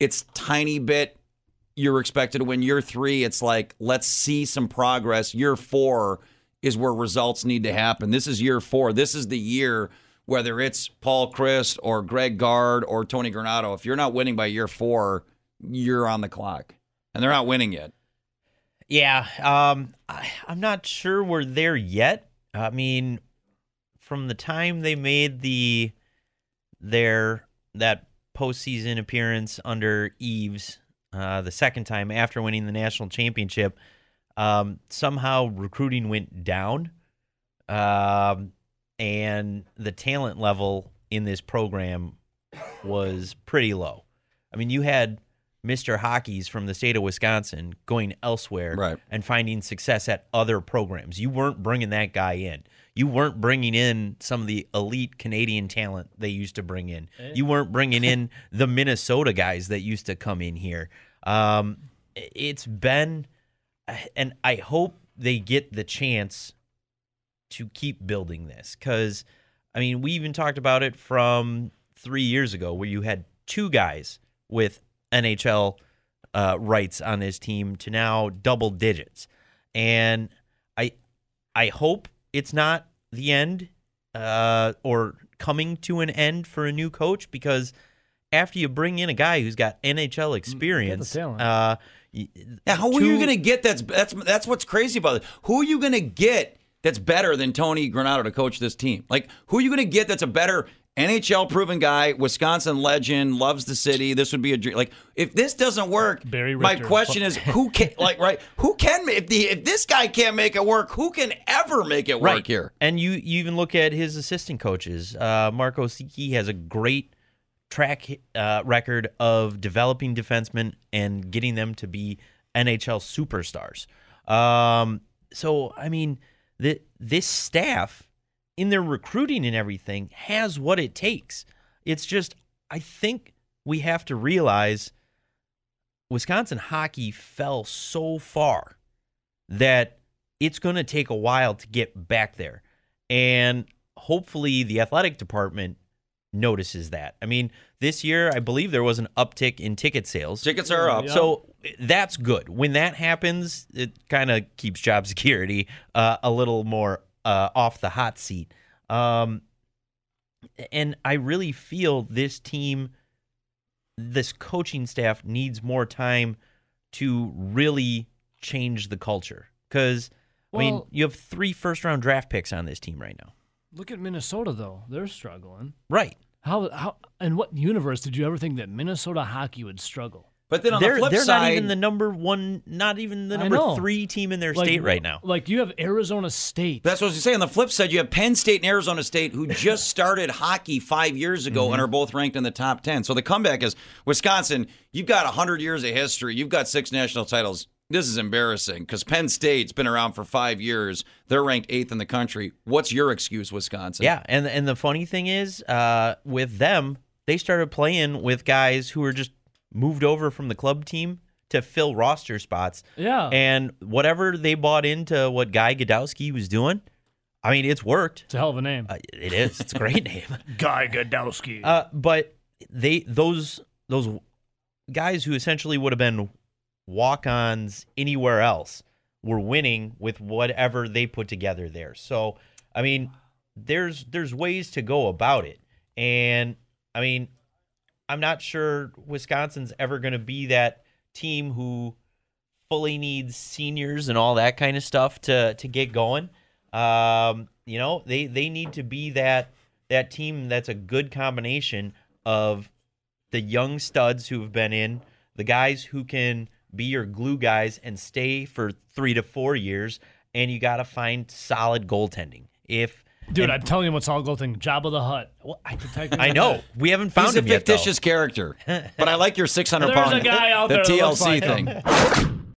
it's tiny bit. You're expected to win. Year three, it's like let's see some progress. Year four is where results need to happen. This is year four. This is the year. Whether it's Paul Chryst or Greg Gard or Tony Granato, if you're not winning by year four, you're on the clock, and they're not winning yet. Yeah, um, I, I'm not sure we're there yet. I mean, from the time they made the their that postseason appearance under Eaves, uh, the second time after winning the national championship, um, somehow recruiting went down, um, and the talent level in this program was pretty low. I mean, you had Mr. Hockey's from the state of Wisconsin going elsewhere Right. and finding success at other programs. You weren't bringing that guy in. You weren't bringing in some of the elite Canadian talent they used to bring in. You weren't bringing in the Minnesota guys that used to come in here. Um, it's been, and I hope they get the chance to keep building this because, I mean, we even talked about it from three years ago where you had two guys with NHL uh, rights on this team to now double digits, and I I hope it's not the end uh, or coming to an end for a new coach because after you bring in a guy who's got NHL experience, uh, y- Yeah, who are you going to get? That's that's that's what's crazy about it. Who are you going to get that's better than Tony Granato to coach this team? Like, who are you going to get that's a better NHL proven guy, Wisconsin legend, loves the city. This would be a dream. Like if this doesn't work, Barry my question is who can like right? Who can if the if this guy can't make it work, who can ever make it work right. here? And you, you even look at his assistant coaches. Uh, Mark Osiecki has a great track uh, record of developing defensemen and getting them to be NHL superstars. Um, so, I mean, the, this staff, in their recruiting and everything, has what it takes. It's just, I think we have to realize Wisconsin hockey fell so far that it's going to take a while to get back there. And hopefully the athletic department notices that. I mean, this year I believe there was an uptick in ticket sales. Tickets are up. So that's good. When that happens, it kind of keeps job security uh, a little more uh, off the hot seat. Um, and I really feel this team, this coaching staff needs more time to really change the culture. Because, I mean, you have three first round draft picks on this team right now. Look at Minnesota though; they're struggling. Right. How how in what universe did you ever think that Minnesota hockey would struggle? But then on they're the flip side, they're side, not even the number one, not even the number three team in their Like, state right now. Like you have Arizona State. That's what I was saying. On the flip side, you have Penn State and Arizona State who just started hockey five years ago Mm-hmm. and are both ranked in the top 10. So the comeback is Wisconsin, you've got 100 years of history. You've got six national titles. This is embarrassing because Penn State's been around for five years. They're ranked eighth in the country. What's your excuse, Wisconsin? Yeah, and and the funny thing is, uh, with them, they started playing with guys who were just moved over from the club team to fill roster spots. Yeah. And whatever they bought into what Guy Gadowsky was doing, I mean, it's worked. it's a hell of a name. Uh, it is. It's a great name. Guy Gadowsky. Uh, but they those those guys who essentially would have been walk-ons anywhere else were winning with whatever they put together there. So, I mean, there's there's ways to go about it. And I mean, I'm not sure Wisconsin's ever going to be that team who fully needs seniors and all that kind of stuff to to get going. Um, you know, they they need to be that that team that's a good combination of the young studs who have been in, the guys who can be your glue guys and stay for 3 to 4 years and you got to find solid goaltending. If Dude, and- I'm telling you what's all goaltending. Jabba the Hutt. well, I, Protect me I know that. we haven't found He's a him yet. fictitious character, but I like your 600 There's pound a guy out the there that looks TLC like him. thing.